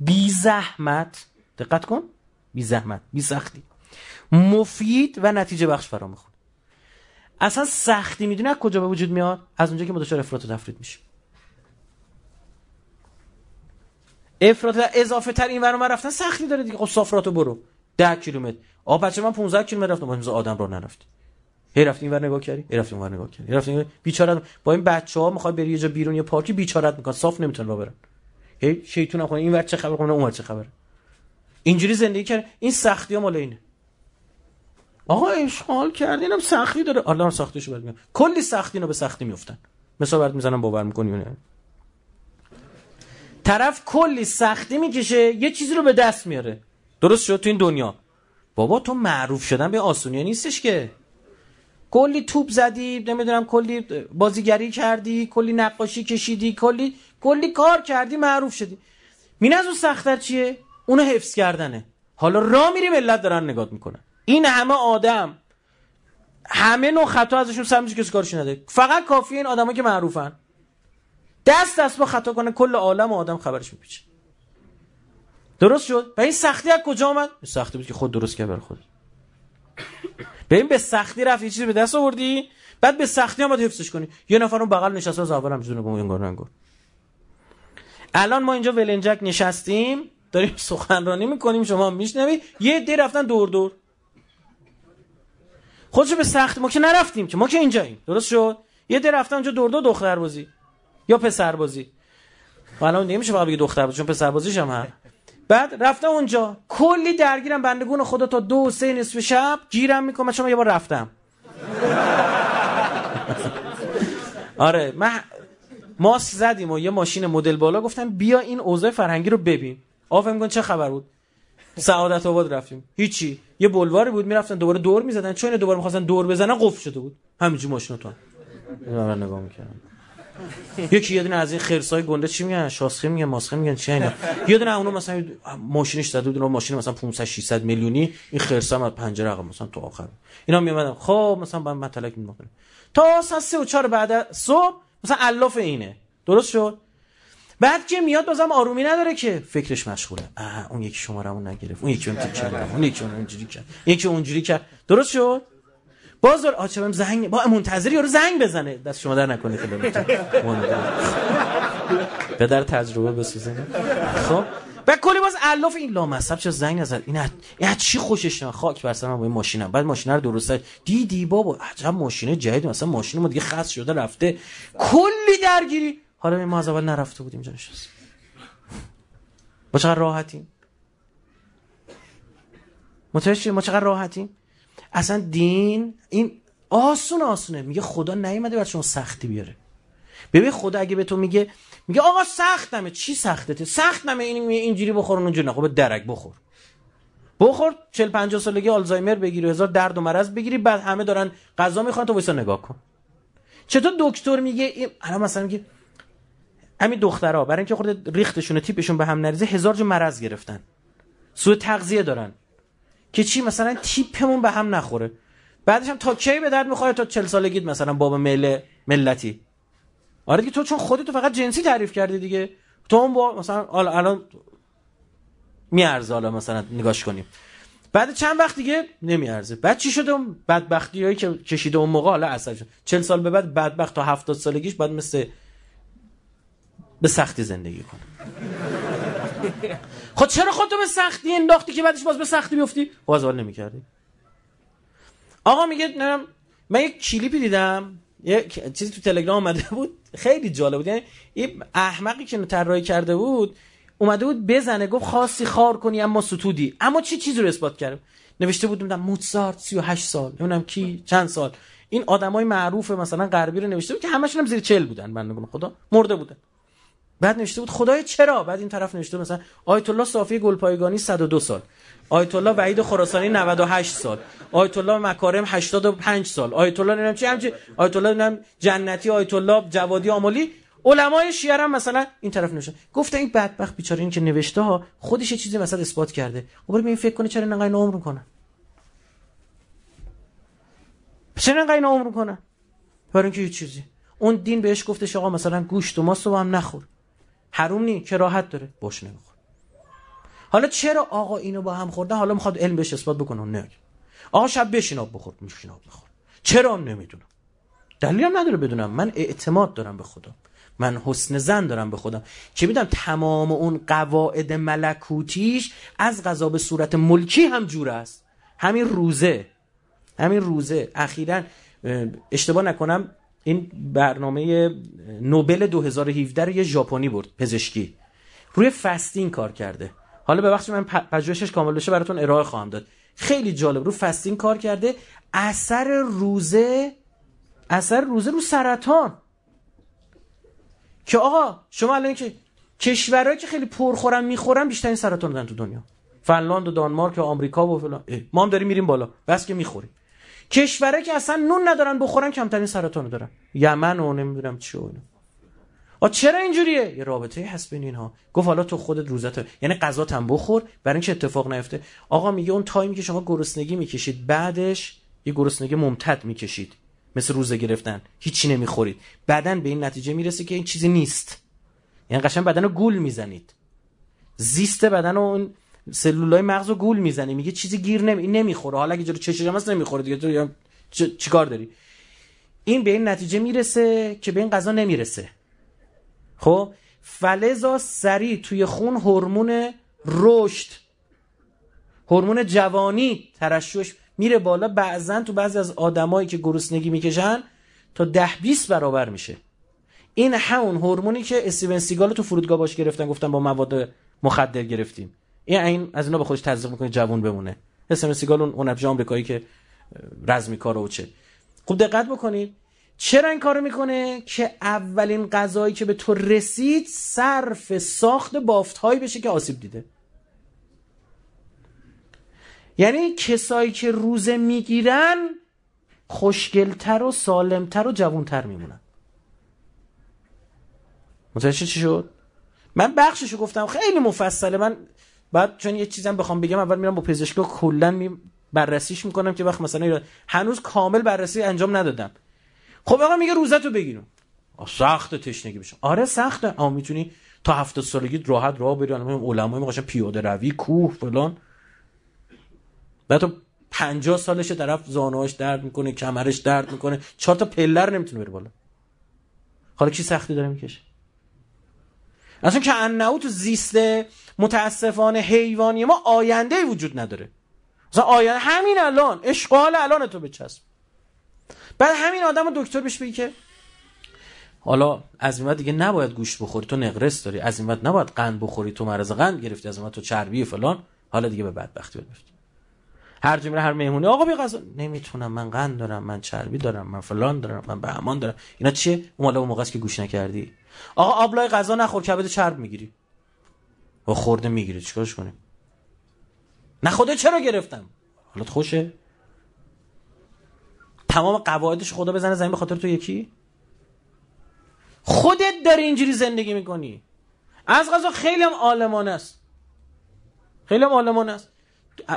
بی زحمت دقت کن بی زحمت بی سختی مفید و نتیجه بخش فرا می‌خونه اصلا سختی می‌دونه از کجا به وجود میاد؟ از اونجا که ما دچار افراط و تفرید میشیم. افراط اضافه تر این ور رفتن سختی داره دیگه. خب صافراتو برو. 10 کیلومتر. آ بچه من 15 کیلومتر رفتم. با آدم رو نرفت. هی رفتی اینور نگاه کردی هی رفتی اونور نگاه کردی رفتی بیچاره با این بچه‌ها می‌خواد بری یه جا بیرون یه پارکی بیچارت می‌کنه صاف نمی‌تونه راه برن. هی شیطون هم این ور چه خبر؟ کنه اون ور چه خبره؟ اینجوری زندگی کرد این سختی ها مال اینه. آقا اشغال کردینم سختی داره. الله سختیشو بعد میاد کلی سختی رو به سختی میافتن. مثلا برات می‌زنم باور می‌کنی نه؟ طرف کلی سختی می‌کشه یه چیزی رو به دست میاره. درست شد تو این دنیا. بابا تو معروف شدن به آسونی نیستش که. کلی توپ زدی نمی‌دونم کلی بازیگری کردی کلی نقاشی کشیدی کلی کلی کار کردی معروف شدی. مین از اون سختتر چیه؟ اونو حفظ کردنه. حالا را میری ملت دارن نگاه می‌کنن. این همه آدم همه نوع خطا ازشون میشه کسی کارش نده. فقط کافیه این آدما که معروفن. دست دست با خطا کنه کل عالم و آدم خبرش میپیچه. درست شد؟ و این سختی از کجا آمد سختی بود که خود درست کرد بر خود. ببین به سختی رفت یه چیزی به دست آوردی؟ بعد به سختی هم باید حفظش کنی. یه نفر اون بغل نشسته از اول انگار انگار. الان ما اینجا ولنجک نشستیم داریم سخنرانی می‌کنیم شما میشنوی یه دی رفتن دور دور. خودشو به سخت ما که نرفتیم که ما که اینجاییم. درست شد؟ یه دی رفتن اونجا دور دور دختر بازی یا پسر بازی الان نمیشه فقط بگی دختر بازی چون پسر بازیش هم هست. بعد رفتم اونجا. کلی درگیرم. بندگون خدا تا دو سه نصف شب گیرم می‌کنم. چون یه بار رفتم. آره من ماسک زدیم و یه ماشین مدل بالا. گفتم بیا این اوضاع فرهنگی رو ببین. آفه میگن چه خبر بود؟ سعادت آباد رفتیم. هیچی. یه بلواری بود می‌رفتن دوباره دور می‌زدن. چون دوباره می‌خواستن دور بزنن قفل شده بود. همینجوری ماشینتون من نگاه می‌کردم. یکی یه دونه از این خرسای گنده چی میگن؟ شاسخه میگن ماسخه میگن چی اینا؟ یه دونه اونو مثلا ماشینش زده بود ماشین مثلا 500 600 میلیونی این خرسا از پنجره رقم مثلا تو آخر. اینا میومدن خب مثلا با متلک می‌کنه تا ساعت 3 و 4 بعد صبح مثلا الاف اینه. درست شد؟ بعد که میاد بازم آرومی نداره که فکرش مشغوله. اه اون یکی شمارمون نگرفت. اون یکی اون تیک اون یکی اون اونجوری کرد. یکی اونجوری کرد. درست شد؟ باز دار آچه زنگ با منتظر یارو زنگ بزنه. دست شما در نکنه که [LAUGHS] پدر تجربه بسوزه خب. بعد کلی باز الاف این لامصب چه زنگ نزد. این این چی خوشش نمیاد خاک بر سرم با این ماشینم. بعد ماشین رو درست دیدی بابا؟ عجب ماشین جدید. مثلا ماشین ما دیگه خاص شده رفته. کلی درگیری. حالا ما از اول نرفته بودیم اینجا نشست ما چقدر راحتیم. متوجه ما چقدر راحتیم؟ اصلا دین این آسون آسونه. میگه خدا نیومده بر شما سختی بیاره. ببین خدا اگه به تو میگه میگه آقا سختمه. چی سختته؟ سختمه این اینجوری بخور اونجوری خب درک بخور. بخور 40 50 سالگی آلزایمر بگیری هزار درد و مرض بگیری بعد همه دارن غذا می‌خوان تو وایسا نگاه کن. چطور دکتر میگه الان مثلا میگه همین دخترها برای اینکه خورده ریختشون تیپشون به هم نریزه هزار جو مرض گرفتن. سوء تغذیه دارن. که چی مثلا تیپمون به هم نخوره. بعدش هم تا کی به درد می‌خوره تا 40 سالگیت مثلا بابا مل ملتی. آره دیگه تو چون خودت فقط جنسی تعریف کردی دیگه. تو هم با مثلا الان میارزه حالا مثلا نگاش کنیم. بعد چند وقت دیگه نمیارزه. بعد چی شده اون بدبختی هایی که کشیده اون موقع؟ حالا اصلا 40 سال به بعد بدبخت تا 70 سالگیش بعد مثل به سختی زندگی کنه. خب چرا خودتو به سختی انداختی که بعدش باز به سختی بیفتی باز نمی نمی‌کردی. آقا میگه نرم من یک کلیپی دیدم یه چیزی تو تلگرام اومده بود خیلی جالب بود. یعنی این احمقی که طراحی کرده بود اومده بود بزنه گفت خاصی خار کنی اما ستودی. اما چی چیزی رو اثبات کرد نوشته بود نمی‌دونم موتسارت 38 سال نمی‌دونم کی چند سال. این آدمای معروف مثلا غربی رو نوشته بود که همشون هم زیر 40 بودن بندگان خدا مرده بودن. بعد نوشته بود خدای چرا؟ بعد این طرف نوشته مثلا آیت الله صافی گلپایگانی 102 سال. آیت الله وحید خراسانی 98 سال. آیت الله مکارم 85 سال. آیت الله نمی‌دونم چی همچی آیت الله نمی‌دونم جنتی آیت الله جوادی آملی. علمای شیعه هم مثلا این طرف نوشته. گفته این بدبخت بیچاره این که نوشته ها خودش یه چیزی مثلا اثبات کرده. خب این فکر کنه چرا اینقدر عمر کنه چرا اینقدر عمر کنه برای اینکه یه چیزی. اون دین بهش گفته آقا مثلا گوشت و ماست رو هم نخور. حروم نی که راحت داره. باش نمیخور حالا چرا آقا اینو با هم خوردن؟ حالا می‌خواد علم بهش اثبات بکنه نه آقا شب بشین آب بخور میشین آب بخور. چرا نمی‌دونم دلیلم نداره بدونم. من اعتماد دارم به خدا. من حسن زن دارم به خودم که میدم تمام اون قواعد ملکوتیش از غذا به صورت ملکی هم جور است. همین روزه. همین روزه. اخیرا اشتباه نکنم. این برنامه نوبل 2017 رو یه ژاپنی برد پزشکی. روی فستین کار کرده. حالا ببخشید من پژوهشش کامل بشه براتون ارائه خواهم داد. خیلی جالب رو فستین کار کرده. اثر روزه اثر روزه رو سرطان. که آقا شما الان که کشورهایی که خیلی پرخورن می‌خورن بیشترین سرطان دارن تو دنیا. فنلاند و دانمارک و آمریکا و فلان. ما هم داریم میریم بالا. بس که می‌خوریم. کشوره که اصلا نون ندارن بخورن کمترین سرطان دارن. یمن و نمی‌دونم چی و اینا. آ چرا اینجوریه؟ یه رابطه هست بین اینها. گفت حالا تو خودت روزت یعنی غذا هم بخور برای اینکه اتفاق نیفته. آقا میگه اون تایمی که شما گرسنگی می‌کشید بعدش یه گرسنگی ممتد می‌کشید. مثل روزه گرفتن. هیچی نمی‌خورید. بعدن به این نتیجه می‌رسه که این چیزی نیست. یعنی قشنگ بدن رو گول می‌زنید. زیست بدن و اون سلولای مغز رو گول می‌زنی میگه چیزی گیر نمی... نمی‌خوره. حالا اگه جلو چشم هست نمی‌خوره دیگه. تو چیکار داری؟ این به این نتیجه می‌رسه که به این غذا نمی‌رسه. خب؟ فلزا سری توی خون هورمون رشد هورمون جوانی ترشحش میره بالا. بعضا تو بعضی از آدمایی که گرسنگی می‌کشن تا ده 20 برابر میشه. این همون هورمونی که استیون سیگال تو فرودگاه باش گرفتن گفتن با مواد مخدر گرفتیم. این این از اینا به خودش تزریق می‌کنه جوون بمونه. استیون سیگال اون اون آمریکایی که رزمی کارو و چه. خوب دقت بکنید. چرا این کارو می‌کنه؟ که اولین غذایی که به تو رسید صرف ساخت بافتهایی بشه که آسیب دیده. یعنی کسایی که روزه می‌گیرن خوشگلتر و سالمتر و جوونتر میمونن. متوجه چی شد؟ من بخششو گفتم خیلی مفصله. من بعد چون یه چیزم بخوام بگم اول میرم با پزشکا کلا می بررسیش می‌کنم که وقت مثلا هنوز کامل بررسی انجام ندادم. خب آقا میگه روزتو بگیرم سخت تشنگی بشه آره سخته. اما می‌تونی تا هفته سالگی راحت راه بری. علمای میگن پیاده روی کوه فلان. بعد تو 50 سالش طرف زانوهاش درد می‌کنه کمرش درد می‌کنه. چهار تا پلر نمی‌تونه بره بالا. حالا کی سختی داره می‌کشه؟ اصلا که انهو تو زیست متاسفانه حیوانی ما آینده وجود نداره. مثلا آینده همین الان اشغال الان تو بچسب. بعد همین آدم دکتر بهش بگی که حالا از این دیگه نباید گوشت بخوری تو نقرس داری. از این نباید قند بخوری تو مرض قند گرفتی از این تو چربی فلان. حالا دیگه به بدبختی بیفتی هر جمله هر مهمونی. آقا بی غذا. نمی‌تونم. من قند دارم. من چربی دارم. من فلان دارم. من بهمان دارم. اینا چیه؟ اون اون موقعی که گوش نکردی. آقا آبلای غذا نخور کبد چرب می‌گیری. و خورده می‌گیری. چیکارش کنیم؟ نه خدا چرا گرفتم؟ حالت خوشه. تمام قواعدش خدا بزنه زمین به خاطر تو یکی؟ خودت داری اینجوری زندگی می‌کنی. از غذا خیلی هم عالمانه است. خیلی هم عالمانه است.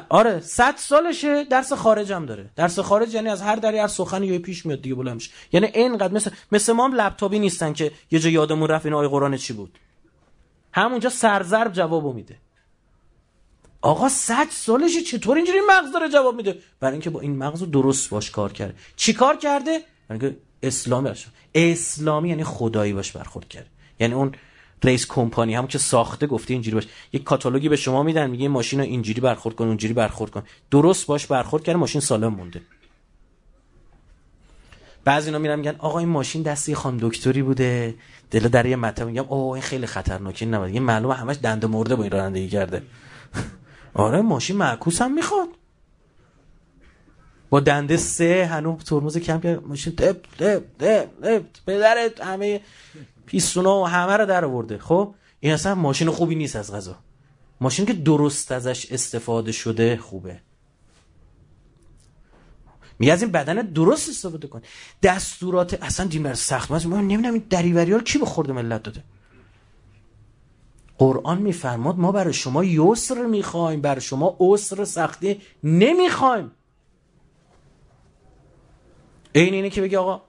آره صد سالشه درس خارج هم داره. درس خارج یعنی از هر دری هر سخنی یه پیش میاد دیگه بلند میشه. یعنی اینقدر مثل مثل ما هم لپتاپی نیستن که یه جا یادمون رفت این آیه قرآن چی بود. همونجا سرزرب جوابو میده. آقا صد سالشه چطور اینجوری مغز داره جواب میده؟ برای اینکه با این مغز درست باش کار کرده چی کار کرده؟ برای اینکه اسلامی اسلامی یعنی خدایی باش برخورد کرده یعنی اون رئیس کمپانی همون که ساخته گفته اینجوری باش. یک کاتالوگی به شما میدن میگه ماشین رو اینجوری برخورد کن اونجوری برخورد کن. درست باش برخورد کرده ماشین سالم مونده. بعضی اینا میرن میگن آقا این ماشین دستی خانم دکتری بوده. دل در یه مته میگم اوه این خیلی خطرناکه این این معلومه همش دنده مرده با این رانندگی کرده. [LAUGHS] آره ماشین معکوس هم می‌خواد. با دنده سه هنوز ترمز کم کرد. ماشین تپ تپ تپ تپ. پدرت همه پیستونا و همه رو در آورده. خب؟ این اصلا ماشین خوبی نیست از غذا. ماشین که درست ازش استفاده شده خوبه. میگه از این بدن درست استفاده کن. دستورات اصلا دین بر سخت. من نمی‌دونم این دریوری ها کی به خورده ملت داده. قرآن میفرماد ما برای شما یسر می‌خوایم برای شما عسر سختی نمی‌خوایم. این اینه که بگی آقا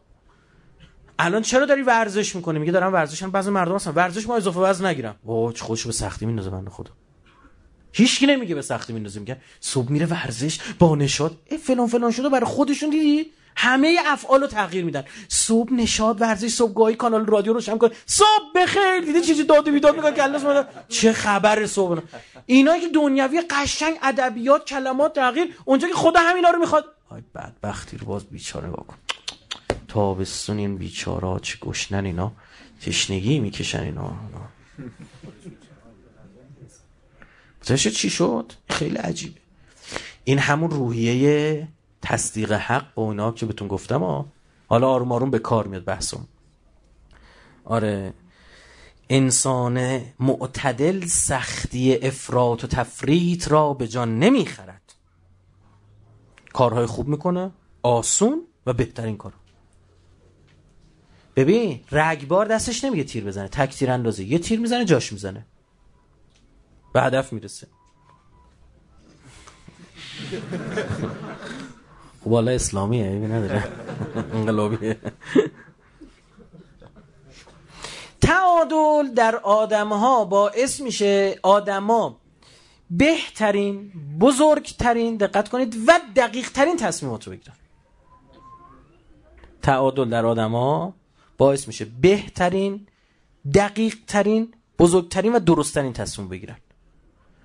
الان چرا داری ورزش می‌کنی؟ میگه دارم ورزش هم بعضی مردم هستن ورزش ما اضافه وزن نگیرم اوه خودشو به سختی میندازه بنده خدا. هیچکی نمیگه به سختی میندازه. میگه صبح میره ورزش با نشاط. فلان فلان شده برای خودشون دیدی؟ همه افعال رو تغییر میدن. صبح نشاد ورزش صبح گاهی کانال رادیو روشن کن. صبح بخیر. دیدی چیزی داد و بیداد میگن که چه خبر صبح؟ اینا که دنیوی قشنگ ادبیات کلمات تغییر اونجا که خدا همینا رو می‌خواد. های بدبختی رو باز بیچاره واکن. تابستون این بیچاره چه گشنن اینا؟ تشنگی می‌کشن اینا. بتشه چی شد؟ خیلی عجیبه. این همون روحیه تصدیق حق با اونا که بهتون گفتم ها حالا آروم آروم به کار میاد بحثم. آره. انسان معتدل سختی افراط و تفریط را به جان نمی‌خرد. کارهای خوب می‌کنه آسون و بهترین کار ببین رگبار دستش نمیگه تیر بزنه. تک تیر اندازه. یه تیر می‌زنه جاش می‌زنه. به هدف می‌رسه. خب حالا اسلامیه نداره. انقلابیه. تعادل در آدم ها باعث میشه آدما بهترین بزرگترین دقت کنید و دقیق ترین تصمیمات رو بگیرن. تعادل در آدم ها باعث میشه بهترین دقیق ترین بزرگترین و درستترین تصمیم بگیرن.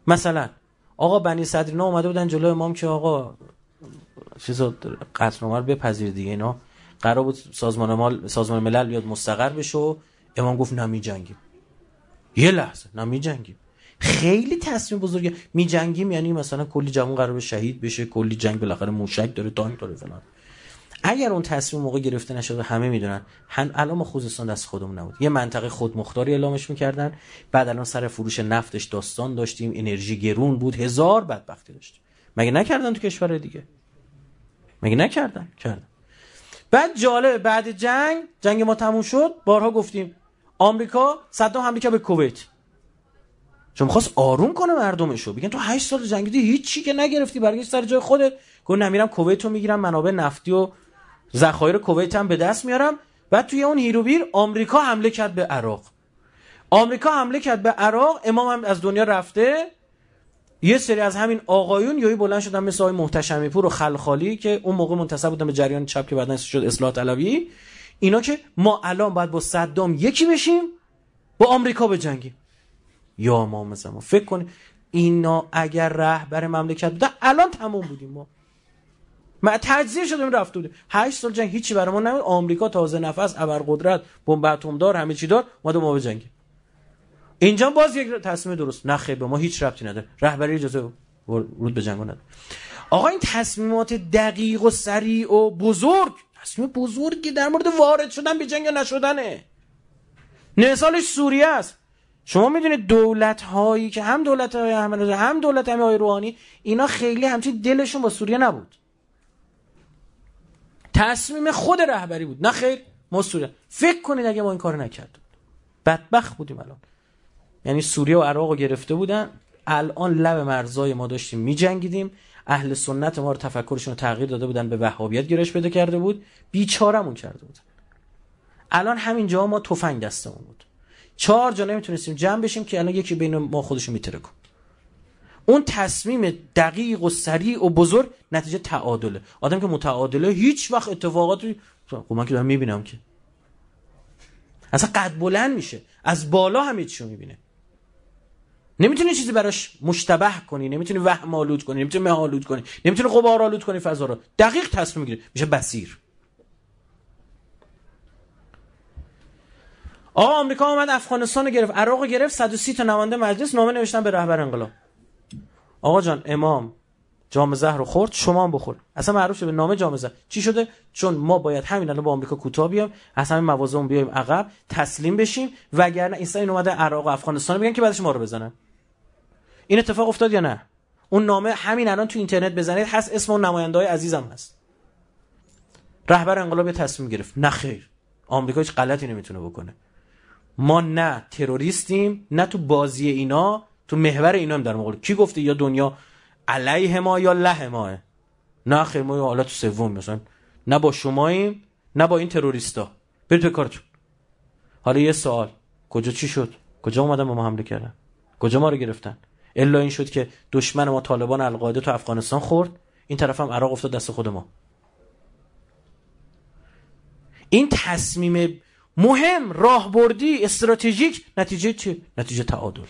مثلا آقا بنی صدرینا اومده بودن جلو امام که آقا چیزا قطعنامه رو بپذیر دیگه اینا. قرار بود سازمان مال سازمان ملل بیاد مستقر بشه و امام گفت نه جنگیم یه لحظه نه جنگیم خیلی تصمیم بزرگه. می جنگیم یعنی مثلا کلی جمعون قرار به شهید بشه کلی جنگ بالاخره موشک داره تانک داره فلان. اگر اون تصمیم موقع گرفته نشده همه می‌دونن هم الان ما خوزستان دست خودمون نبود. یه منطقه خودمختاری اعلامش می‌کردن. بعد الان سر فروش نفتش داستان داشتیم انرژی گرون بود هزار بدبختی داشتیم. مگه نکردن تو کشور دیگه؟ مگه نکردن؟ کردن. بعد جالب بعد جنگ جنگ ما تموم شد بارها گفتیم آمریکا صدام حمله به کویت. چون خواست آروم کنه مردمشو. بگن تو 8 سال جنگیدی هیچی که نگرفتی برگشت سر جای خودت. گفت نمیرم کویت رو می‌گیرم منابع نفتی و ذخایر کویت هم به دست میارم بعد توی اون هیروبیر آمریکا حمله کرد به عراق. آمریکا حمله کرد به عراق امام هم از دنیا رفته. یه سری از همین آقایون یهو بلند شدن مثل آقای محتشمی پور و خلخالی که اون موقع منتسب بودن به جریان چپ که بعدن شد اصلاح طلبی اینا که ما الان باید با صدام یکی بشیم با آمریکا بجنگیم. یا امام زمان فکر کنید اینا اگر رهبر مملکت بودن الان تموم بودیم ما. ما تجزیه شدیم رفته بودیم 8 سال جنگ هیچی برای ما نمید آمریکا تازه نفس ابرقدرت بمب اتم دار همه چی دار. اومد ما بجنگیم اینجا باز یک تصمیم درست. نه به ما هیچ ربطی نداره. رهبری اجازه ورود به جنگ نداره. آقا این تصمیمات دقیق و سریع و بزرگ. تصمیم بزرگی در مورد وارد شدن به جنگ یا نشدنه. مثالش سوریه است. شما می‌دونید دولت هایی که هم دولت های هم دولت های روحانی اینا خیلی همچین دلشون با سوریه نبود. تصمیم خود رهبری بود. نه خیر ما سوریه فکر کنید اگه ما این کار نکرد بدبخت بودیم الان. یعنی سوریه و عراق رو گرفته بودن. الان لب مرزای ما داشتیم میجنگیدیم. اهل سنت ما رو تفکرشون رو تغییر داده بودن به وهابیت گرش پیدا کرده بود. بیچارمون کرده بود. الان همین جا ما تفنگ دستمون بود. چهار جا نمی‌تونستیم جمع بشیم که الان یکی بین ما خودشو میتره اون تصمیم دقیق و سریع و بزرگ نتیجه تعادله. آدم که متعادله هیچ وقت اتفاقاتی خب من که دارم می‌بینم که. اصلا قد بلند میشه. از بالا همه چیشو می‌بینه نمی‌تونی چیزی براش مشتبه کنی نمی‌تونی وهم آلود کنی نمی‌تونی مه آلود کنی نمی‌تونی غبار آلود کنی فضا رو. دقیق تصمیم می‌گیری. میشه بسیر آقا آمریکا اومد افغانستان رو گرفت. عراق رو گرفت 130 تا نماینده مجلس نامه نوشتن به رهبر انقلاب. آقا جان امام جام زهر رو خورد شما هم بخور. اصلا معروف شده به نامه جام زهر. چی شده؟ چون ما باید همین الان با آمریکا کوتاه بیام از همین موازه بیایم عقب تسلیم بشیم وگرنه این اومده عراق و افغانستان میگن که بعدش ما رو بزنن. این اتفاق افتاد یا نه؟ اون نامه همین الان تو اینترنت بزنید هست اسم اون نماینده های عزیزم هست. رهبر انقلاب تصمیم گرفت. نه خیر آمریکا هیچ غلطی نمی‌تونه بکنه. ما نه تروریستیم نه تو بازی اینا تو محور اینا هم در مقابل کی گفته یا دنیا علیه ما یا له ماه نه خیر ما حالا تو سوم مثلا. نه با شماییم نه با این تروریستا. برید به کارتون. حالا یه سوال. کجا چی شد؟ کجا اومدن به ما حمله کردن؟ کجا ما رو گرفتن؟ الا این شد که دشمن ما طالبان القاعده تو افغانستان خورد. این طرف هم عراق افتاد دست خود ما. این تصمیم مهم راهبردی استراتژیک نتیجه چی نتیجه تعادل.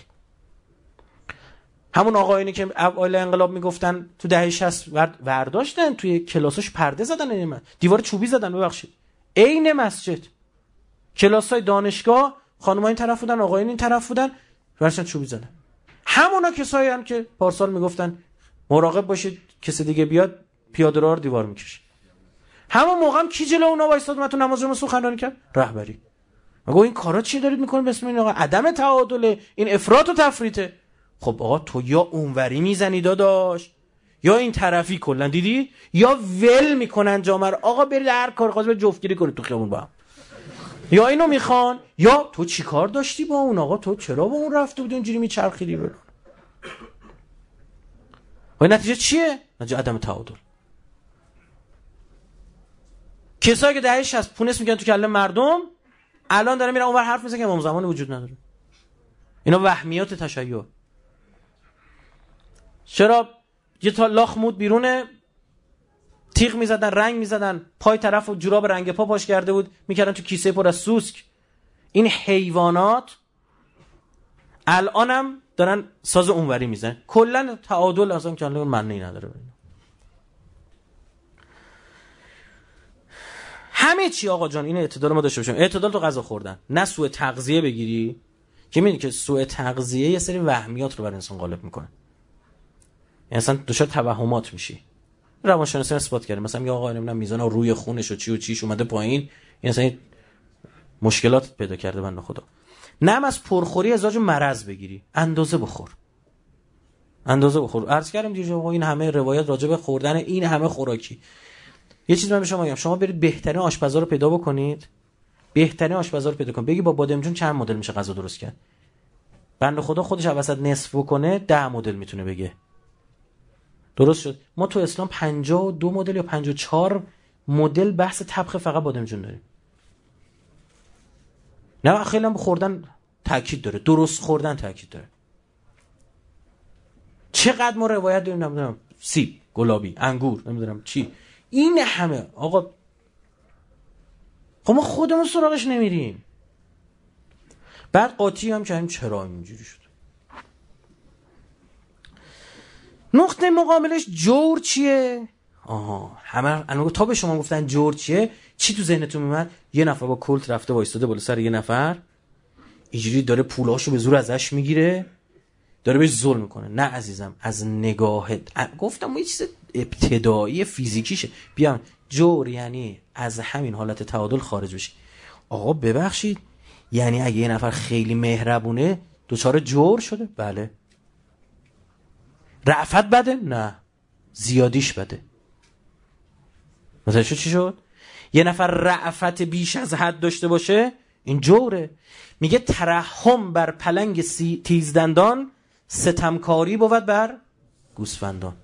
همون آقایونی که اول انقلاب می‌گفتن تو دهه 60 ورداشتن توی کلاسش پرده زدن این دیوار چوبی زدن ببخشید. عین مسجد. کلاس های دانشگاه خانم‌ها این طرف بودن آقایون این طرف بودن ورشن چوبی زدن. همونا کسایی هم که پارسال می‌گفتن مراقب باشید کسی دیگه بیاد پیاده رو دیوار می‌کشه. همون موقع هم کی جلو اونا وایساد من تو نماز جمعه سخنرانی کرد؟ رهبری. مگه این کارا چی دارید می‌کنید؟ بسم آقا عدم تعادله. این افراط و تفریطه. خب آقا تو یا اونوری می‌زنی داداش یا این طرفی کلا دیدی؟ یا ول می‌کنن جامر آقا برید هر کار خواست به جفتگیری کنید تو خیابون با هم. یا اینو می‌خوان. یا تو چیکار داشتی با اون آقا؟ تو چرا با اون رفته بودی اونجوری میچرخیدی برو و نتیجه چیه؟ نتیجه عدم تعادل. کسایی که دهش از پونس میگن تو کله مردم الان داره میرن اونور حرف می‌زنه که امام زمان وجود نداره. اینا وهمیات تشیع. چرا؟ یه تا لاخ مود بیرونه. تیغ می‌زدن رنگ می‌زدن. پای طرف و جوراب رنگ پا پاش کرده بود. می‌کردن تو کیسه پر از سوسک. این حیوانات الانم دارن ساز اونوری می‌زنن. کلا تعادل اصلا کلا معنی نداره. همه چی آقا جان این اعتدال ما داشته باشیم. اعتدال تو غذا خوردن. نه سوء تغذیه بگیری. که می‌دونی که سوء تغذیه یه سری وهمیات رو بر انسان غالب می‌کنه. یعنی اصلا دچار توهمات میشی؟ روانشناسی اثبات کرده. مثلا یا آقا نمی‌دونم میزان روی خونش و چی و چیش اومده پایین. این اصلا مشکلات پیدا کرده بنده خدا. نم از پرخوری ازاج مرض بگیری. اندازه بخور. اندازه بخور. عرض کردم دیگه این همه روایت راجع به خوردن این همه خوراکی. یه چیز من به شما میگم. شما برید بهترین آشپزا رو پیدا بکنید. بهترین آشپزا رو پیدا کنید. بگی با بادمجون چند مدل میشه غذا درست کرد. بنده خدا خودش وسط نصف بکنه ده مدل می‌تونه بگه. درست شد. ما تو اسلام 52 مدل یا 54 مدل بحث طبخ فقط بادمجون داریم. نه خیلی هم خوردن تاکید داره. درست خوردن تاکید داره. چقدر ما روایت داریم؟ نمی‌دونم. سیب گلابی انگور نمی‌دونم چی. این همه. آقا خب ما خودمون سراغش نمیریم. بعد قاطی هم کردیم. چرا اینجوری شد؟ نقطه مقابلش جور چیه؟ آها همه تا به شما گفتن جور چیه چی تو ذهنتون میمد یه نفر با کلت رفته وایستاده بالا سر یه نفر اینجوری داره پولاشو به زور ازش می‌گیره داره بهش ظلم می‌کنه. نه عزیزم از نگاهت گفتم یه چیز ابتدایی فیزیکیشه. بیام جور یعنی از همین حالت تعادل خارج بشی. آقا ببخشید یعنی اگه یه نفر خیلی مهربونه دوچار جور شده؟ بله. رعفت بده؟ نه. زیادیش بده. مثلا چی شد؟ یه نفر رعفت بیش از حد داشته باشه؟ این جوره. میگه ترحم بر پلنگ تیزدندان ستمکاری بود بر گوسفندان.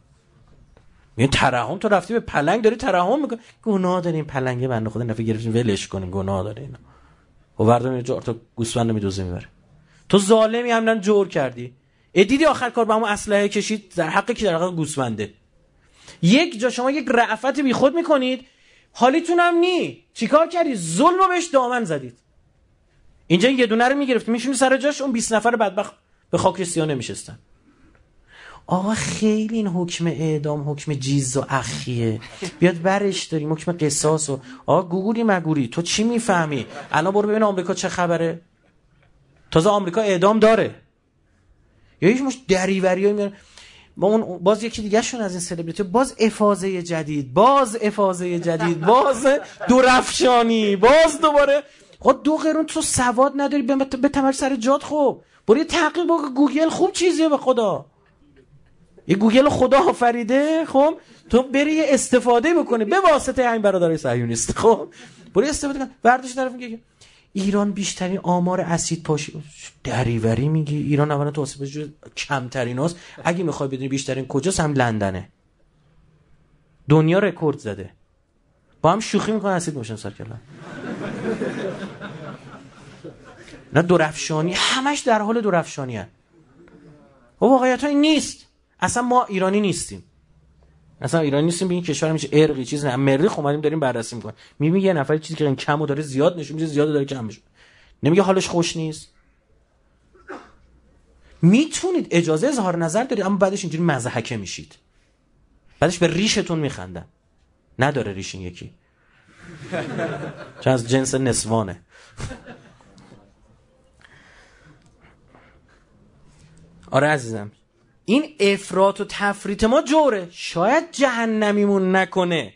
میگه ترحم؟ تو رفتی به پلنگ داری ترحم می‌کنی؟ گناه داریم پلنگه بنده خدا نفر گرفتیم ولش کنیم گناه داره اینا. و وردم یه تو گوسفند میدوزه می‌بره. تو ظالمی همدن جور کردی. ادیدی آخر کار با همون اسلحه کشید؟ در حقی که در حق گوسفنده. یک جا شما یک رعفت بی خود می‌کنید. حالیتون هم نی. چیکار کردی؟ ظلم بهش دامن زدید. اینجا یه دونه رو می‌گرفت میشونی سر جاش اون 20 نفر بدبخت به خاک سیاه نمیشستن. آقا خیلی این حکم اعدام حکم جیز و اخیه. بیاد برش داریم حکم قصاص و آقا گوگولی مگوری تو چی می‌فهمی؟ الان برو ببین آمریکا چه خبره. تازه آمریکا اعدام داره. یه مشت دری وری میارن با اون باز یکی دیگه شون از این سلبریتی. باز افاضه جدید. باز افاضه جدید. باز درفشانی باز دوباره. خود دو قرون تو سواد نداری. بتمرگ سر جات خوب. برو تحقیق با گوگل. خوب چیزیه به خدا. یه گوگل خدا آفریده. خب؟ تو بری استفاده بکنی. به واسطه این برادرای صهیونیست. خب؟ برو استفاده کن برداشت طرف میگه ایران بیشترین آمار اسید پاشی دریوری میگی؟ ایران اولا تو آسیب کمترین است اگه می‌خوای بدونی بیشترین کجاست هم لندنه. دنیا رکورد زده. با هم شوخی می‌کنن اسید باشن سر نه درفشانی. همش در حال درفشانی هست و واقعیت نیست. اصلا ما ایرانی نیستیم. اصلا ایرانی نیستیم به این کشور میشه ارقی چیز نه. مریخ اومدیم داریم بررسی می‌کنیم. می‌بینی یه نفر چیزی که کمو داره زیاد نشون میده زیاد داره کم میشه نمیگه حالش خوش نیست. می‌تونید اجازه اظهار نظر دارید اما بعدش اینجوری مزحکه میشید. بعدش به ریشتون میخندن. نداره ریش این یکی. چون از جنس نسوانه. آره عزیزم. این افراط و تفریط ما جوره. شاید جهنمیمون نکنه.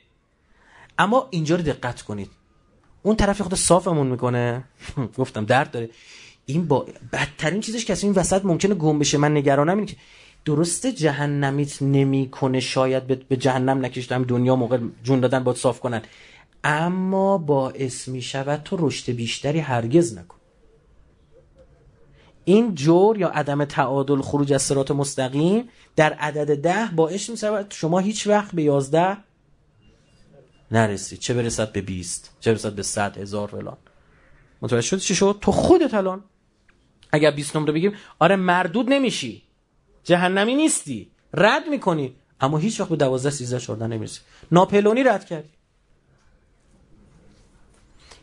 اما اینجا رو دقت کنید. اون طرف خود صافمون می‌کنه. [LAUGHS] گفتم درد داره. این با بدترین چیزش که این وسط ممکنه گم بشه. من نگرانم اینه که درسته جهنمیت نمی‌کنه. شاید به جهنم نکشتم. دنیا موقع جون دادن باید صاف کنن. اما باعث می شود تو رشد بیشتری هرگز نکن. این جور یا عدم تعادل خروج از سرات مستقیم در عدد ده باعث می شود شما هیچ وقت به یازده نرسید. چه برسد به بیست؟ چه برسد به صد؟ هزار فلان. متوجه شد چی شد؟ تو خودت الان. اگر 20 نمره بگیم آره مردود نمیشی. جهنمی نیستی. رد می‌کنی. اما هیچ وقت به 12 13 14 نمی‌رسی. ناپلونی رد کردی.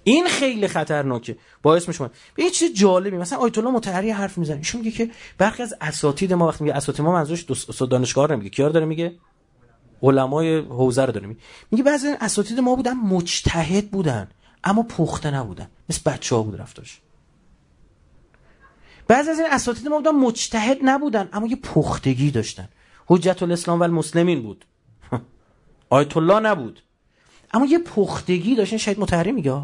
این خیلی خطرناکه. باعث میشه یه چیز جالبی مثلا آیت الله مطهری حرف می‌زنه. ایشون میگه که برخی از اساتید ما وقتی میگه اساتید ما منظورش دانشگاه نمیگه کیار داره میگه؟ علمای حوزه رو داره میگه. میگه بعضی اساتید ما بودن مجتهد بودن اما پخته نبودن. مثل بچه ها بود رفتاش بعضی از این اساتید ما بودن مجتهد نبودن اما یه پختگی داشتن. حجت الاسلام و المسلمین بود. [LAUGHS] آیت الله نبود. اما یه پختگی داشتن. شاید متحری میگه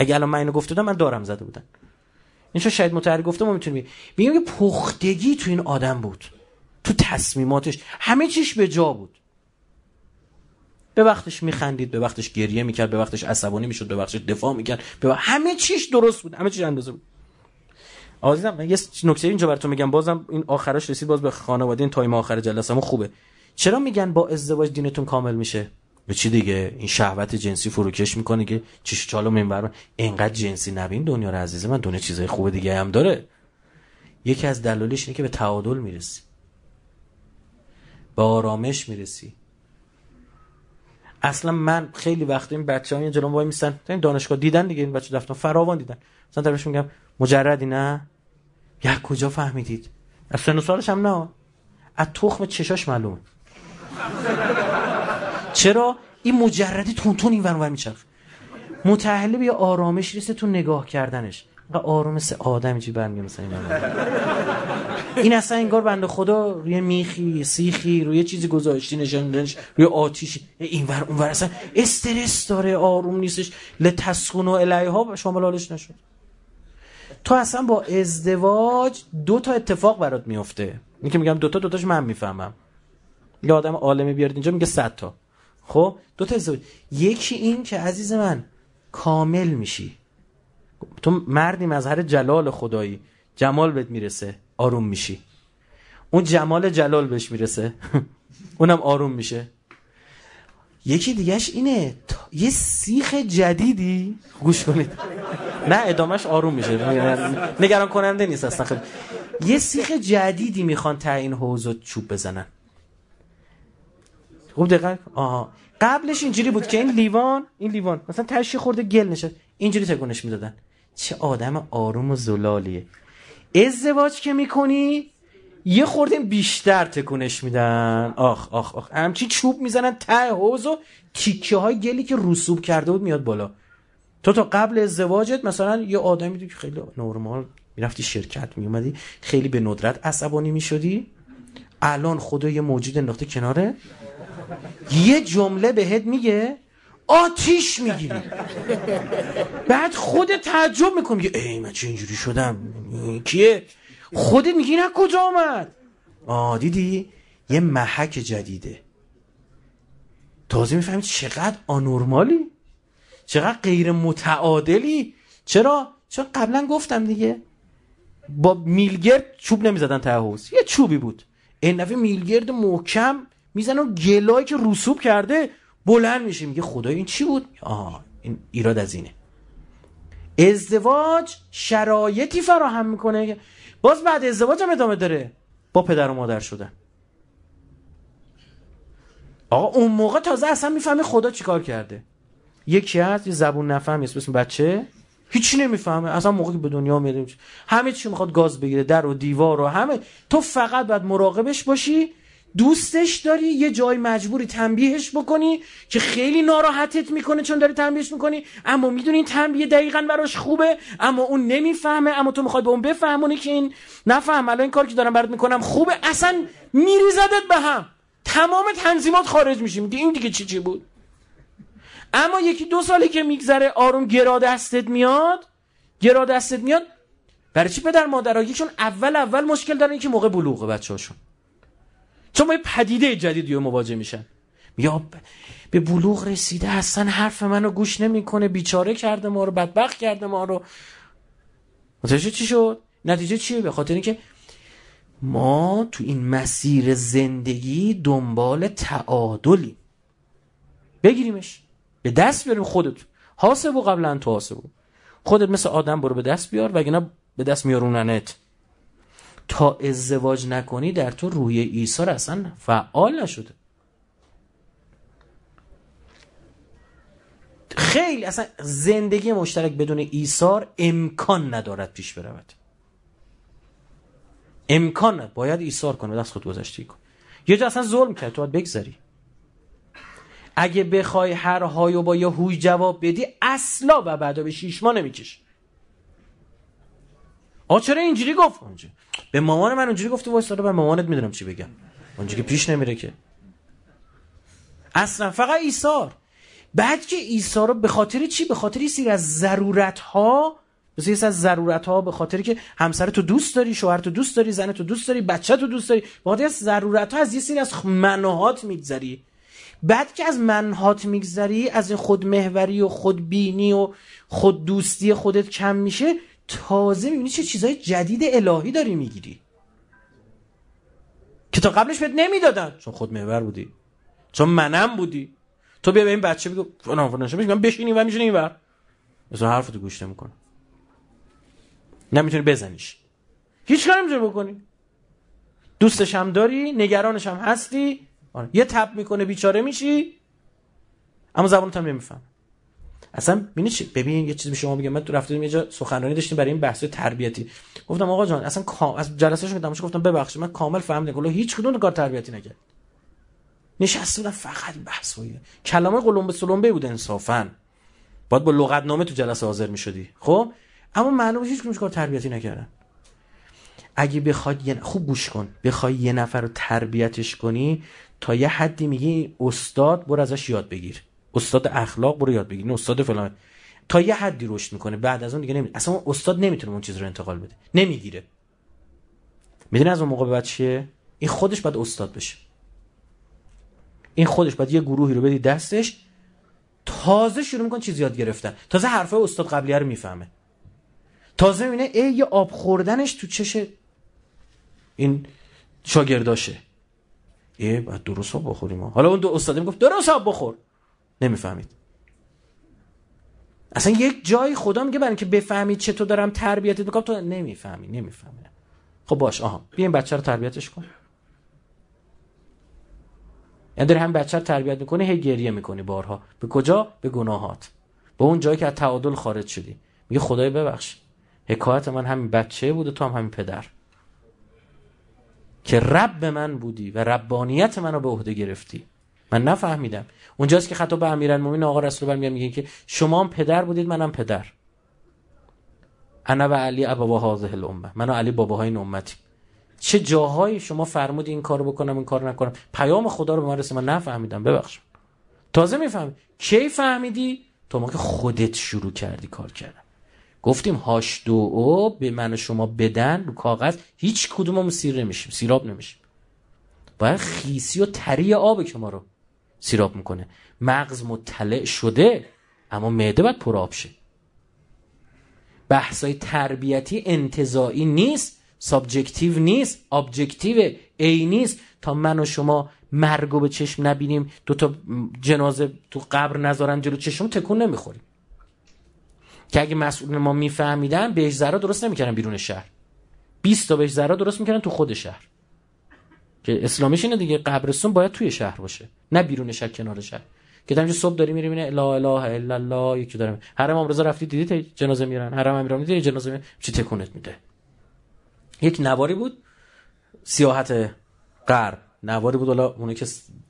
اگه الان من اینو گفته من دارم زده بودن این چون شاید متحری گفته ما می‌تونیم بگیم یه پختگی تو این آدم بود. تو تصمیماتش. همه چیش به جا بود. به وقتش میخندید به وقتش گریه می‌کرد به وقتش عصبانی می‌شد به وقتش دفاع می‌کرد. به همه چیش درست بود همه چیش اندازه بود. عزیزم من یه نکته اینجا براتون میگم. بازم این آخرش رسید باز به خانواده این تایم آخر جلسمون خوبه. چرا میگن با ازدواج دینتون کامل میشه؟ به چی دیگه؟ این شهوت جنسی فروکش می‌کنه که چیش چالو منبر اینقدر جنسی نبین دنیا رو عزیز من دنیا چیزای خوب دیگه هم داره. یکی از دلایلش اینه که به تعادل می‌رسی. به آرامش می‌رسی. اصلا من خیلی وقت این بچه ها جلوم وای میستن. این دانشگاه دیدن دیگه این بچه دفتر فراوان دیدن. مثلا طرفش میگم مجردی نه؟ یا کجا فهمیدید؟ از سن هم نه. از تخم چشاش معلومه. چرا؟ این مجردی تون تون این ور میچرخ متأهله به آرامش رسه تو نگاه کردنش. آروم مثل آدم چی برمیگه مثلا این این اصلا انگار بنده خدا روی میخی سیخی روی چیزی گذاشتی نشوندنش روی آتیشی اینور اونور اصلا استرس داره آروم نیستش. لتسخون و الیها شامل حالش نشد. تو اصلا با ازدواج دو تا اتفاق برات میفته. این که میگم دو تا دو تاش من می‌فهمم. یه آدم عالمی بیارید اینجا میگه صد تا. خب؟ دو تا ازدواج یکی این که عزیز من کامل میشی. تو مردی مظهر جلال خدایی. جمال بهت می‌رسه آروم میشی. اون جمال جلال بهش می‌رسه. [LAUGHS] اونم آروم میشه. یکی دیگهش اینه یه سیخ جدیدی گوش کنید. نه ادامش آروم میشه. نگران کننده نیست اصلا خیلی. یه سیخ جدیدی می‌خوان تا این حوض چوب بزنن. خوب دقیق آها. قبلش اینجوری بود که این لیوان این لیوان مثلا تشی خورده گل نشه اینجوری تکونش می‌دادن. چه آدم آروم و زلالیه. ازدواج که می‌کنی یه خورده بیشتر تکونش میدن. آخ آخ آخ. همچی چوب می‌زنن ته حوز و تیکه های گلی که رسوب کرده بود میاد بالا. تو تا قبل ازدواجت مثلا یه آدمی که خیلی نرمال می‌رفتی شرکت میومدی خیلی به ندرت عصبانی می‌شدی. الان خدا یه موجود انداخته کناره. یه جمله بهت میگه آتیش می‌گیری بعد خود تعجب می‌کنی. ای من چه اینجوری شدم؟ کیه؟ خودت میگی نه کجا آمد آه دیدی؟ یه محک جدیده. تازه می‌فهمید چقدر آنورمالی؟ چقدر غیر متعادلی؟ چرا؟ چون قبلا گفتم دیگه. با میلگرد چوب نمی‌زدن ته حوز یه چوبی بود. این نفع میلگرد محکم میزن و گلایی که رسوب کرده بلند میشه. میگه خدای این چی بود؟ آه این ایراد از اینه. ازدواج شرایطی فراهم می‌کنه. باز بعد ازدواج هم ادامه داره. با پدر و مادر شدن. آقا اون موقع تازه اصلا می‌فهمه خدا چیکار کرده. یکی هست یه زبون نفهم اسم بچه. هیچی نمی‌فهمه. اصلا موقعی به دنیا میاد همه چی می‌خواد گاز بگیره در و دیوار و همه. تو فقط باید مراقبش باشی. دوستش داری یه جای مجبوری تنبیهش بکنی که خیلی ناراحتت می‌کنه چون داری تنبیهش می‌کنی. اما می‌دونی تنبیه دقیقا براش خوبه اما اون نمی‌فهمه اما تو می‌خوای به اون بفهمونی که این نفهم. الان این کار که دارم برات می‌کنم خوبه. اصلا میریزدت به هم. تمام تنظیمات خارج میشیم. میگه این دیگه چی چی بود؟ اما یکی دو سالی که میگذره آروم گرا دستت میاد. گرا دستت میاد. برای چی پدر مادرها؟ چون اول اول مشکل دارن که موقع بلوغه بچه‌هاشون. چون ما پدیده جدیدی مواجه میشن. یا به بلوغ رسیده اصلا حرف منو گوش نمی‌کنه بیچاره کرده ما رو بدبخت کرده ما رو. متوجه چی شد؟ نتیجه چیه؟ به خاطر اینکه ما تو این مسیر زندگی دنبال تعادلیم. بگیریمش. به دست بیاریم خودت حاسبو قبلا تو حاسبو. خودت مثل آدم برو به دست بیار وگرنه به دست میاروننت. تا ازدواج نکنی در تو روی عیسی اصلا فعال نشده. خیلی اصلا زندگی مشترک بدون ایثار امکان ندارد پیش برود. امکان ندارد. باید ایثار کنه دست خود گذشتی کن. یه جا اصلا ظلم کرد. تو باید بگذری. اگه بخوای هر هایو با یه هوی جواب بدی اصلا و بعدا به شیش ماه نمیکش آ چرا اینجوری گفت اونجا؟ به مامان من اونجوری گفته وایساده به مامانت می‌دونم چی بگم. اونجوری که پیش نمیره که. اصلا فقط ایثار بعد که عیسی رو به خاطر چی؟ به خاطر سیر از ضرورت ها مثل از ضرورت ها به خاطر که همسر تو دوست داری شوهر تو دوست داری زن تو دوست داری بچه تو دوست داری به از ضرورت ها از یه سری از منهات میگذری. بعد که از منهات میگذری از این خودمهوری و خودبینی و خود دوستی خودت کم میشه تازه می‌بینی چه چیزای جدید الهی داری می‌گیری. که تا قبلش بهت نمی‌دادن. چون خودمهور بودی. چون منم بودی. تو بیا به این بچه بگو فلان فلان میگم بشینی و میشینی اینور مثلا حرفتو گوش نمی‌کنه. نمی‌تونی بزنیش. هیچ کاری نمی‌تونی بکنی. دوستش هم داری نگرانش هم هستی. آره. یه تپ می‌کنه بیچاره میشی. اما زبانت هم نمیفهم اصلا چی؟ ببین یه چیزی به شما میگم من تو رفتیم یه جا سخنرانی داشتیم برای این بحث تربیتی. گفتم آقا جان اصلا از جلسه شو گفتم ببخشید من کامل فهمیدم هیچ کدوم کار تربیتی نکرد. نشسته بودن فقط بحث بود کلمه قلمبه سلمبه بود انصافا. باید با لغت نامه تو جلسه حاضر می‌شدی. خب؟ اما معلومه هیچ کدومش کار تربیتی نکردن. اگه بخواد یه خوب گوش کن. بخوای یه نفر رو تربیتش کنی تا یه حدی میگی استاد برو ازش یاد بگیر. استاد اخلاق برو یاد بگیر استاد فلان. تا یه حدی رشد می‌کنه بعد از اون دیگه نمی... اصلا استاد نمی‌تونه اون چیز رو انتقال بده. نمی‌گیره. می‌دونی از اون موقع بعد چیه؟ این خودش باید استاد بشه. این خودش باید یه گروهی رو بدی دستش تازه شروع می‌کنه چیز یاد گرفتن. تازه حرفای استاد قبلیه رو می‌فهمه. تازه می‌بینه ای یه آب خوردنش تو چش این شاگرداشه. ای باید درست آب بخوریم حالا اون دو استاد می‌گفت درست آب بخور. نمی‌فهمید. اصلا یک جای خدا میگه برای اینکه بفهمید چطور دارم تربیتت می‌کنم تو نمی‌فهمی نمی‌فهمی. خب باش آها. بیا این بچه رو تربیتش کن. یعنی داری هم بچه رو تربیت می‌کنی هی گریه می‌کنی بارها. به کجا؟ به گناهات. به اون جایی که از تعادل خارج شدی. میگه خدای ببخش. حکایت من همین بچه بود و تو هم همین پدر. که رب من بودی و ربانیت منو به عهده گرفتی. من نفهمیدم. اونجاست که خطاب به امیرالمومنین آقا رسول الله میگه که شما هم پدر بودید منم پدر. انا و علی ابا هذه الامه. من و علی باباهای این امتی. چه جاهایی شما فرمودی این کارو بکنم این کارو نکنم؟ پیام خدا رو به من رسید من نفهمیدم. ببخش. تازه می‌فهمی. کی فهمیدی؟ تو ما که خودت شروع کردی کار کردن. گفتیم هاش دو او به من و شما بدن رو کاغذ. هیچ کدوممون سیر نمیشیم سیراب نمیشیم. باید خیسی و تری آب که ما رو. سیراب می‌کنه. مغز مطلع شده اما معده باید پر آب شه. بحثای تربیتی انتزاعی نیست subjective نیست objective ای نیست. تا من و شما مرگو به چشم نبینیم دو تا جنازه تو قبر نذارن جلو چشم تکون نمی‌خوریم. که اگه مسئول ما میفهمیدن بهش درست نمی‌کردن بیرون شهر. 20 تا بهش درست می‌کردن تو خود شهر. که اسلامیش اینه دیگه قبرستون باید توی شهر باشه نه بیرون شهر کنار شهر. که تمام صبح داری میری می‌بینی لا اله الا الله یکی داره حرم امروز رفتی دیدی جنازه میرن؟ حرم امیران دیدی جنازه میرن؟ چی تکونت میده؟ یک نواری بود سیاحت غرب. نواری بود حالا اونایی که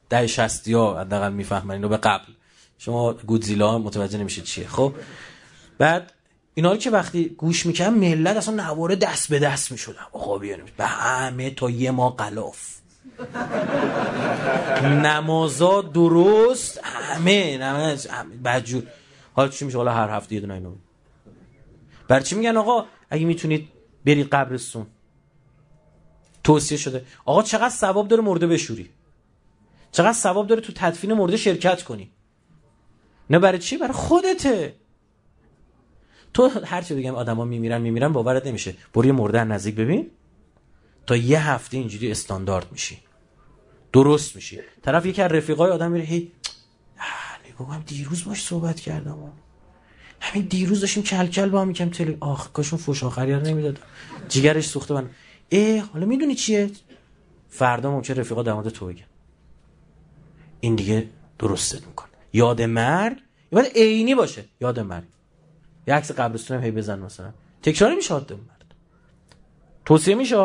ده شستی ها حداقل می‌فهمن اینو به قبل. شما گودزیلا متوجه نمیشید چیه. خب بعد اینا رو که وقتی گوش می‌کنم ملت اصلا نواره دست به دست می‌شدن. آقا بیانیم به همه تا یه ما قلاف نمازا درست همه نماز بدجور. حالا چی میشه؟ حالا هر هفته یه دونه اینو برای چی میگن آقا؟ اگه می‌تونید بری قبرستون. توصیه شده. آقا چقدر ثواب داره مرده بشوری؟ چقدر ثواب داره تو تدفین مرده شرکت کنی؟ نه برای چی؟ برای خودته. تو هر چی بگم آدما میمیرن میمیرن باورت نمیشه. برو مرده نزدیک ببین. تا یه هفته اینجوری استاندارد میشی. درست میشی. طرف یکی از رفیقای آدم میره هی نگاه هم دیروز باش صحبت کردم همین دیروز داشتیم کل کل با هم میکم تلی آخ کاشون فوش آخری نمی‌داد جیگرش سوخته من ای حالا می‌دونی چیه؟ فردا ممکن رفیقا در تو بگن. این دیگه درستت می‌کنه. یاد مرگ باید عینی باشه. یاد مرگ. یه عکس قبرستون هم هی بزن مثلا. تکرار میشه عادی مرد. توصیه میشه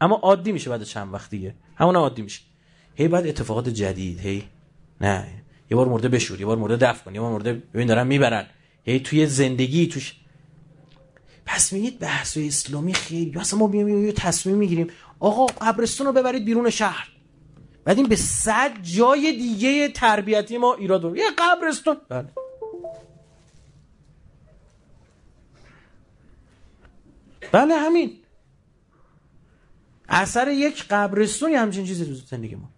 اما عادی میشه بعد چند وقت دیگه. همون عادی میشه. هی بعد اتفاقات جدید هی. نه. یه بار مرده بشور یه بار مرده دفن کن یه بار مرده ببین دارن می‌برن. هی توی زندگی توش. پس میگید بحث اسلامی خیلی اصلا ما بیایم یه تصمیم می‌گیریم. آقا قبرستون رو ببرید بیرون شهر. بعد این به صد جای دیگه تربیتی ما ایراد یه قبرستون. بله. بله همین. اثر یک قبرستونی همچین چیزی تو زندگی ما.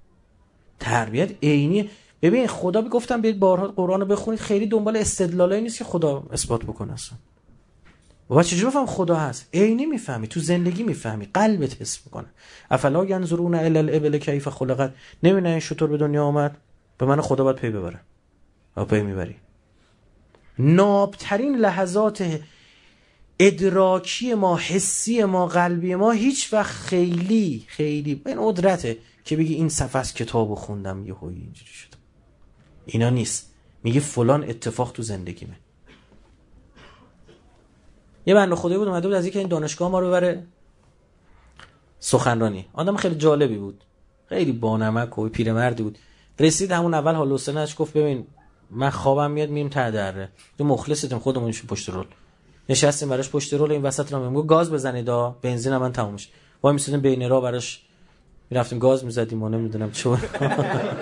تربیت عینی. ببین خدا گفتم بیاید بارها قرآن رو بخونید خیلی دنبال استدلالایی نیست که خدا اثبات بکنه اصلا. و چجوری بفهم خدا هست؟ عینی می‌فهمی تو زندگی می‌فهمی قلبت حس می‌کنه. افلا ینظرون الی الابل کیف خلقت. نمی‌دونن این شطور به دنیا آمد؟ به من خدا باید پی ببره. و پی می‌بری. نابترین لحظات ادراکی ما حسی ما قلبی ما هیچ وقت خیلی خیلی این قدرته. که بگی این صفحه از کتاب خوندم یه اینجوری شد. اینا نیست. میگه فلان اتفاق تو زندگیمه. یه بنده خدایی بود اومده بود از یکی این دانشگاه ما رو ببره. سخنرانی. آدم خیلی جالبی بود. خیلی بانمک و پیرمردی بود. رسید همون اول حال حسنش گفت ببین من خوابم میاد میم ته دره. تو مخلصتم خودمون پشت رول. نشستیم براش پشت رول این وسط رو میگم گاز بزنید دا بنزین من تموم میشه. وای میسیدیم بین راه براش می‌رفتیم گاز می‌زدیم و نمی‌دونم چون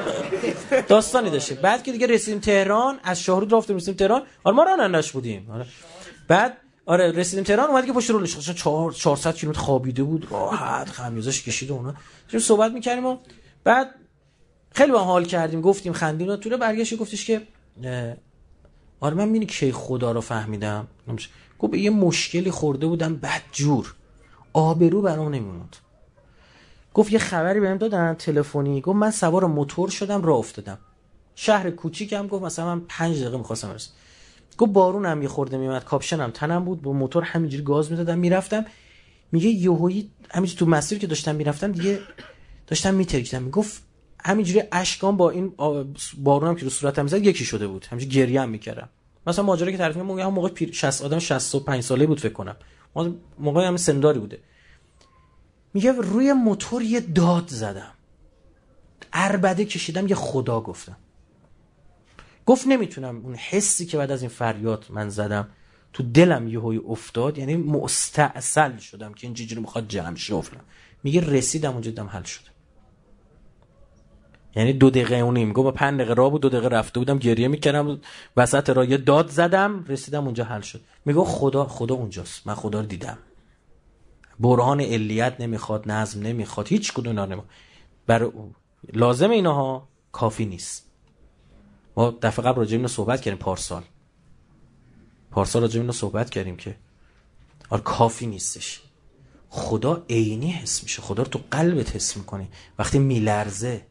[LAUGHS] داستانی داشتیم. بعد که دیگه رسیدیم تهران از شاهرود رفتیم رسیدیم تهران. آره ما رانندش بودیم. آره. بعد آره رسیدیم تهران اومد که پشت رولش. 4 400 کیلومتر خوابیده بود. راحت خمیازش کشید اونا داشتیم صحبت می‌کردیم و بعد خیلی با حال کردیم. گفتیم خندیم. و تو برگشت گفتش که آره من می‌بینی کی خدا رو فهمیدم؟ گفت یه مشکلی خورده بودم بد جور آبرو برام نمیموند گفت یه خبری بهم دادن تلفنی. گفت من سوار موتور شدم راه افتادم. شهر کوچیکم گفت مثلا من 5 دقیقه می‌خواستم برسم. گفت بارونم یه خورده میومد کاپشنم تنم بود با موتور همینجوری گاز می‌دادم می‌رفتم. میگه یهویی همینجوری تو مسیر که داشتم می‌رفتم دیگه داشتم میترکیدم. می‌گفت همینجوری اشکام با این بارونم که رو صورتم زد یکی شده بود. همینجوری گریه هم می‌کردم. مثلا ماجرا که تعریف میگم هم موقع پیر 60 آدم 65 ساله بود فکر کنم. موقع هم سنداری بوده. میگه روی موتور یه داد زدم. اربده کشیدم یه خدا گفتم. گفت نمی‌تونم اون حسی که بعد از این فریاد من زدم تو دلم یه های افتاد یعنی مستعصل شدم که این چجوری می‌خواد جمع شفلم میگه رسیدم اونجا دم حل شد یعنی دو دقیقه اونی میگه با پنج دقیقه راه بود دو دقیقه رفته بودم گریه می‌کردم وسط راه یه داد زدم رسیدم اونجا حل شد. میگه خدا خدا اونجاست. من خدا رو دیدم. برهان علیت نمی‌خواد نظم نمی‌خواد هیچ کدوم اینا نمی‌خواد. بر لازم اینها کافی نیست. ما دفعه قبل راجع صحبت کردیم پارسال. پارسال راجع اینو صحبت کردیم که آره کافی نیستش. خدا عینی حس میشه. خدا رو تو قلبت حس می‌کنی. وقتی میلرزه.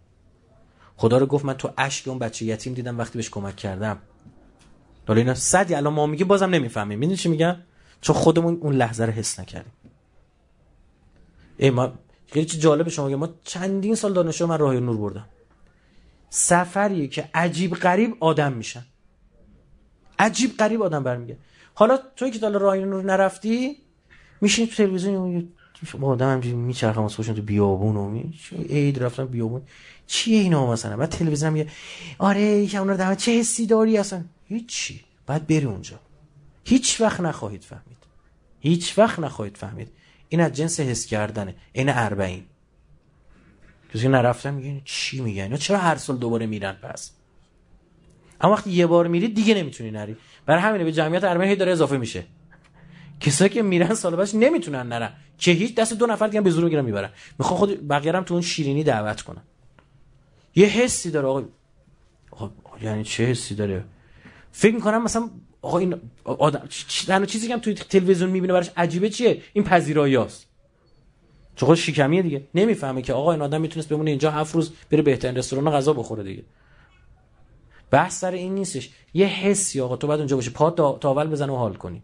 خدا رو گفت من تو اشک اون بچه یتیم دیدم وقتی بهش کمک کردم. حالا اینا صدی الان ما میگه بازم نمی‌فهمیم. می‌دونی چی میگم؟ چون خودمون اون لحظه رو حس نکردیم. ای ما خیلی جالب شما ما چندین سال دانشجو من راه نور بردم. سفریه که عجیب غریب آدم میشن عجیب غریب آدم برمیگه حالا توی که راه نور نرفتی میشین تو تلویزیون آدم همجوری میچرخم واسه تو بیابون و می عید رفتم بیابون. چیه اینا مثلا؟ بعد تلویزیون میگه آره که اون رو چه حسی داری اصلا؟ هیچی. بعد بری اونجا. هیچ وقت نخواهید فهمید. هیچ وقت نخواهید فهمید. این از جنس حس کردنه. این اربعین. کسی نرفتن میگن چی میگن؟ اینا چرا هر سال دوباره میرن پس؟ اما وقتی یه بار میری دیگه نمی‌تونی نری. برای همینه به جمعیت ارمنی داره اضافه میشه. کسایی که میرن سال بعدش نمی‌تونن نرن. که هیچ دست دو نفر دیگه به زور می‌گیرن می‌برن. می‌خوام خود بقیه تو اون شیرینی دعوت کنن یه حسی داره. آقا آقا یعنی چه حسی داره؟ فکر می‌کنم مثلا آقا این آدم تنها چیزی که هم توی تلویزیون می‌بینه براش عجیبه چیه؟ این پذیراییاست چون خود شکمیه دیگه. نمی‌فهمه که آقا این آدم می‌تونست بمونه اینجا هفت روز بره بهترین رستوران غذا بخوره دیگه. بحث سر این نیستش. یه حسی آقا تو بعد اونجا باشه پا تاول بزن و حال کنی.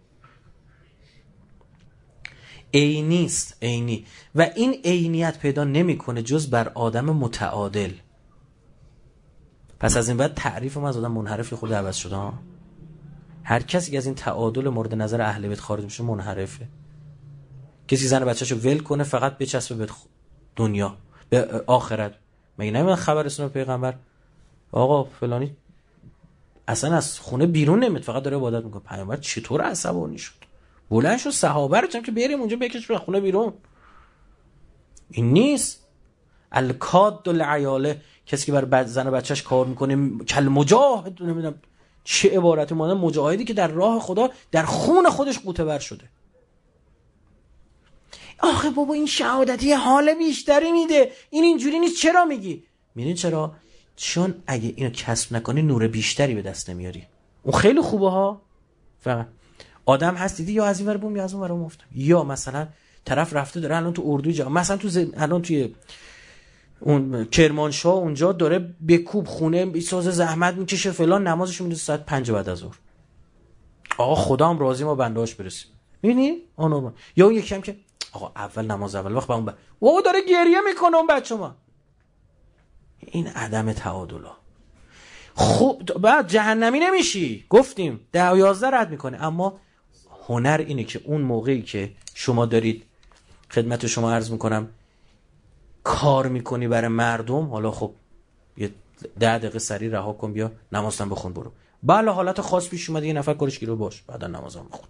عینیست عینی. و این عینیت پیدا نمی‌کنه جز بر آدم متعادل. پس از این بعد تعریف ما از آدم منحرف خود عوض شده ها؟ هر کسی از این تعادل مورد نظر اهل بیت خارج میشه منحرفه. کسی زن بچه‌شو ول کنه فقط بچسبه به دنیا به آخرت. مگه نمیدن خبر اسم پیغمبر؟ آقا فلانی اصلا از خونه بیرون نمیاد فقط داره عبادت می‌کنه. پیامبر چطور عصبانی شد؟ بلند شد صحابه رو که بریم اونجا بکش به خونه بیرون. این نیست. الکاد العیاله کسی که برای زن بچهش کار می‌کنه کل مجاهد نمی‌دونم. چه عبارت مانه مجاهدی که در راه خدا در خون خودش قوته بر شده. آخه بابا این شهادتی حال بیشتری میده. این اینجوری نیست. چرا میگی؟ می‌دونی چرا؟ چون اگه اینو کسب نکنی نور بیشتری به دست نمیاری. اون خیلی خوبه ها. فقط آدم هست دیدی؟ یا از این ور بوم یا از اون ور یا مثلا طرف رفته داره الان تو اردوی جا مثلا تو زن... الان توی اون کرمانشاه اونجا داره بکوب خونه ساز زحمت می‌کشه فلان نمازش میده ساعت 5 بعد از ظهر. آقا خدا هم راضی ما بندهاش برسیم. می‌بینی؟ آنورمال یا اون یکی هم که آقا اول نماز اول وقت اون. او داره گریه می‌کنه اون بچه ما این عدم تعادلا خب بعد جهنمی نمیشی؟ گفتیم ده و یازده رد می‌کنه. اما هنر اینه که اون موقعی که شما دارید خدمت شما عرض می‌کنم کار می‌کنی برای مردم؟ حالا خب یه ده دقیقه سری رها کن بیا نمازتن بخون برو. بله حالت خاص پیش اومده یه نفر کارش گیرو باش بعدا نمازم بخون.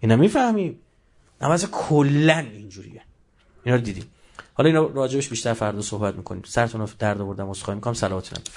اینا می‌فهمیم نماز کلا اینجوریه. اینا رو دیدیم حالا اینا راجبش بیشتر فردا صحبت می‌کنیم. سرتون رو درد آوردم عذرخواهی می‌کنم. صلوات نبی